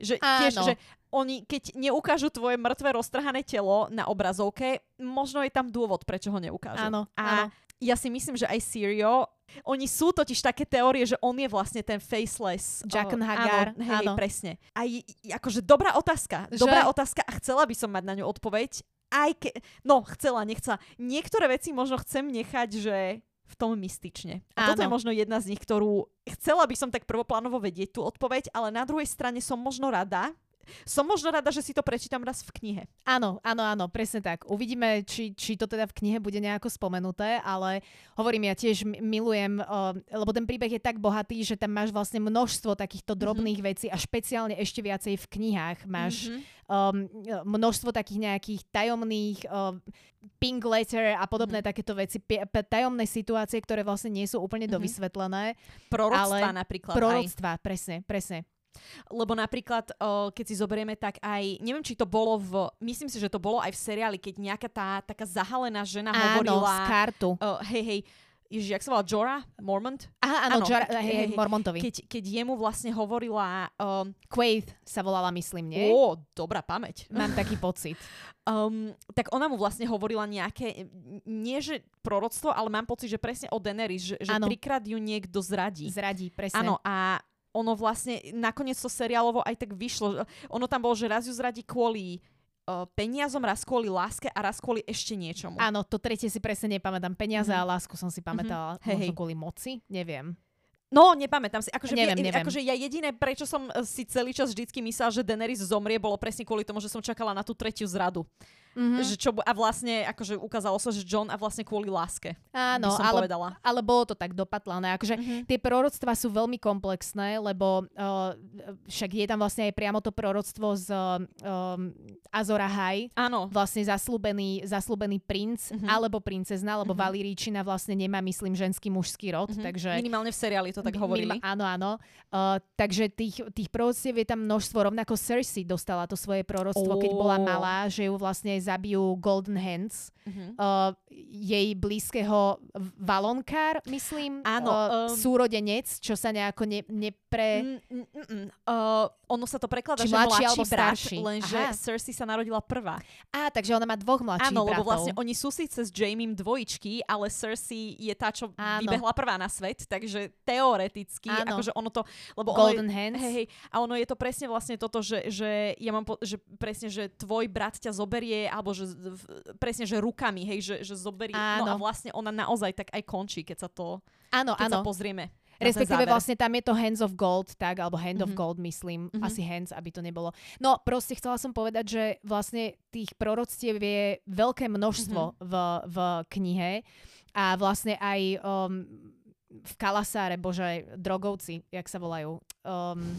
že tiež, že oni, keď neukážu tvoje mŕtve roztrhané telo na obrazovke, možno je tam dôvod, prečo ho neukážu. Áno, a áno. ja si myslím, že aj Sirio, oni sú totiž také teórie, že on je vlastne ten faceless. Jacken Hagar. Áno, hej, áno. presne. A akože dobrá otázka. Že? Dobrá otázka a chcela by som mať na ňu odpoveď. Aj ke... No, chcela, nechcela. Niektoré veci možno chcem nechať, že v tom mystične. A Áno. toto je možno jedna z nich, ktorú chcela by som tak prvoplánovo vedieť tú odpoveď, ale na druhej strane som možno rada, som možno rada, že si to prečítam raz v knihe. Áno, áno, áno, presne tak. Uvidíme, či, či to teda v knihe bude nejako spomenuté, ale hovorím, ja tiež milujem, uh, lebo ten príbeh je tak bohatý, že tam máš vlastne množstvo takýchto mhm. drobných mm-hmm. vecí a špeciálne ešte viacej v knihách máš mm-hmm. um, množstvo takých nejakých tajomných um, pink letter a podobné mm-hmm. takéto veci, p- p- tajomné situácie, ktoré vlastne nie sú úplne mm-hmm. dovysvetlené. Proroctva napríklad. Proroctva, aj. presne, presne. Lebo napríklad, keď si zoberieme, tak aj, neviem, či to bolo v, myslím si, že to bolo aj v seriáli, keď nejaká tá taká zahalená žena Áno, hovorila... z kartu. Uh, hej, hej, Ježiš, jak sa volá? Jorah? Mormont? Aha, áno, Jorah, hej, hej, Mormontovi. Keď, keď jemu vlastne hovorila... Um, Quaid sa volala, myslím, nie? Ó, dobrá pamäť. Mám taký pocit. Um, tak ona mu vlastne hovorila nejaké, nie že proroctvo, ale mám pocit, že presne o Daenerys, že, že trikrát ju niekto zradí. Zradí, presne. Áno, a ono vlastne nakoniec to seriálovo aj tak vyšlo. Ono tam bolo, že raz ju zradí kvôli uh, peniazom, raz kvôli láske a raz kvôli ešte niečomu. Áno, to tretie si presne nepamätám. Peniaze mm-hmm. a lásku som si pamätala. Mm-hmm. Možno kvôli moci? Neviem. No, nepamätám si. Akože, neviem, ja, neviem. akože ja jediné, prečo som si celý čas vždycky myslela, že Daenerys zomrie, bolo presne kvôli tomu, že som čakala na tú tretiu zradu. Mm-hmm. Že čo, a vlastne akože ukázalo sa, že John a vlastne kvôli láske. Áno, som ale, povedala. ale bolo to tak dopatlané. Akože mm-hmm. tie proroctvá sú veľmi komplexné, lebo uh, však je tam vlastne aj priamo to proroctvo z um, Azora High. Áno. Vlastne zaslúbený, zaslúbený princ mm-hmm. alebo princezna, lebo mm-hmm. Valíričina vlastne nemá, myslím, ženský mužský rod. Mm-hmm. Takže, Minimálne v seriáli to tak hovorili. Minima, áno, áno. Uh, takže tých, tých proroctiev je tam množstvo. Rovnako Cersei dostala to svoje proroctvo, oh. keď bola malá, že ju vlastne zabijú Golden Hands, uh-huh. uh, jej blízkeho Valonkár, myslím, Áno, uh, um, súrodenec, čo sa nejako ne, nepre... Mm, mm, mm, mm. uh, ono sa to prekladá, že mladší, alebo brat, starší. lenže Aha. Cersei sa narodila prvá. Á, takže ona má dvoch mladších Áno, bratov. lebo vlastne oni sú síce s Jamiem dvojičky, ale Cersei je tá, čo Áno. vybehla prvá na svet, takže teoreticky, Áno. akože ono to... Lebo Golden ono Hands. Hej, hej, a ono je to presne vlastne toto, že, že ja mám po, že presne, že tvoj brat ťa zoberie, alebo že presne, že rukami, hej, že, že zoberie. Áno. No a vlastne ona naozaj tak aj končí, keď sa to... Áno, keď áno. sa pozrieme. Respektíve vlastne tam je to Hands of Gold, tak, alebo Hand mm-hmm. of mhm. Gold, myslím. Mm-hmm. Asi Hands, aby to nebolo. No, proste chcela som povedať, že vlastne tých proroctiev je veľké množstvo mm-hmm. v, v knihe a vlastne aj um, v Kalasáre, bože, drogovci, jak sa volajú. Um,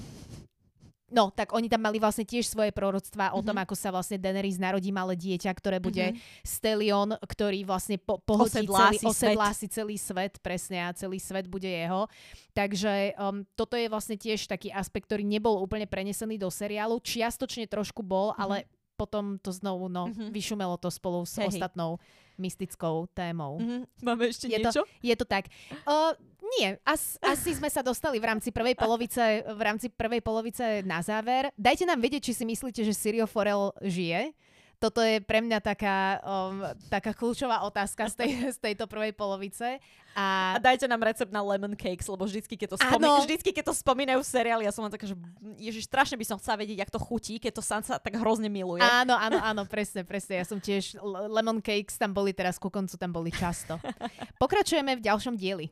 No, tak oni tam mali vlastne tiež svoje proroctvá mm-hmm. o tom, mhm. ako sa vlastne Daenerys narodí malé dieťa, ktoré bude mm-hmm. Stelion, ktorý vlastne po- osedlá, celý, si, osedlá svet. si celý svet, presne, a celý svet bude jeho. Takže um, toto je vlastne tiež taký aspekt, ktorý nebol úplne prenesený do seriálu. Čiastočne trošku bol, mm-hmm. ale potom to znovu no, mm-hmm. vyšumelo to spolu s hey, ostatnou mystickou témou. Mm-hmm. Máme ešte je niečo? To, je to tak. Uh, nie, as, asi sme sa dostali v rámci prvej polovice, v rámci prvej polovice na záver. Dajte nám vedieť, či si myslíte, že Sirio Forel žije toto je pre mňa taká, um, taká kľúčová otázka z, tej, z tejto prvej polovice. A... a dajte nám recept na lemon cakes, lebo vždycky, keď to, spomín- vždycky, keď to spomínajú v seriáli, ja som len taká, že ježiš, strašne by som chcela vedieť, jak to chutí, keď to Sansa tak hrozne miluje. Áno, áno, áno, presne, presne. Ja som tiež, lemon cakes tam boli teraz ku koncu, tam boli často. Pokračujeme v ďalšom dieli.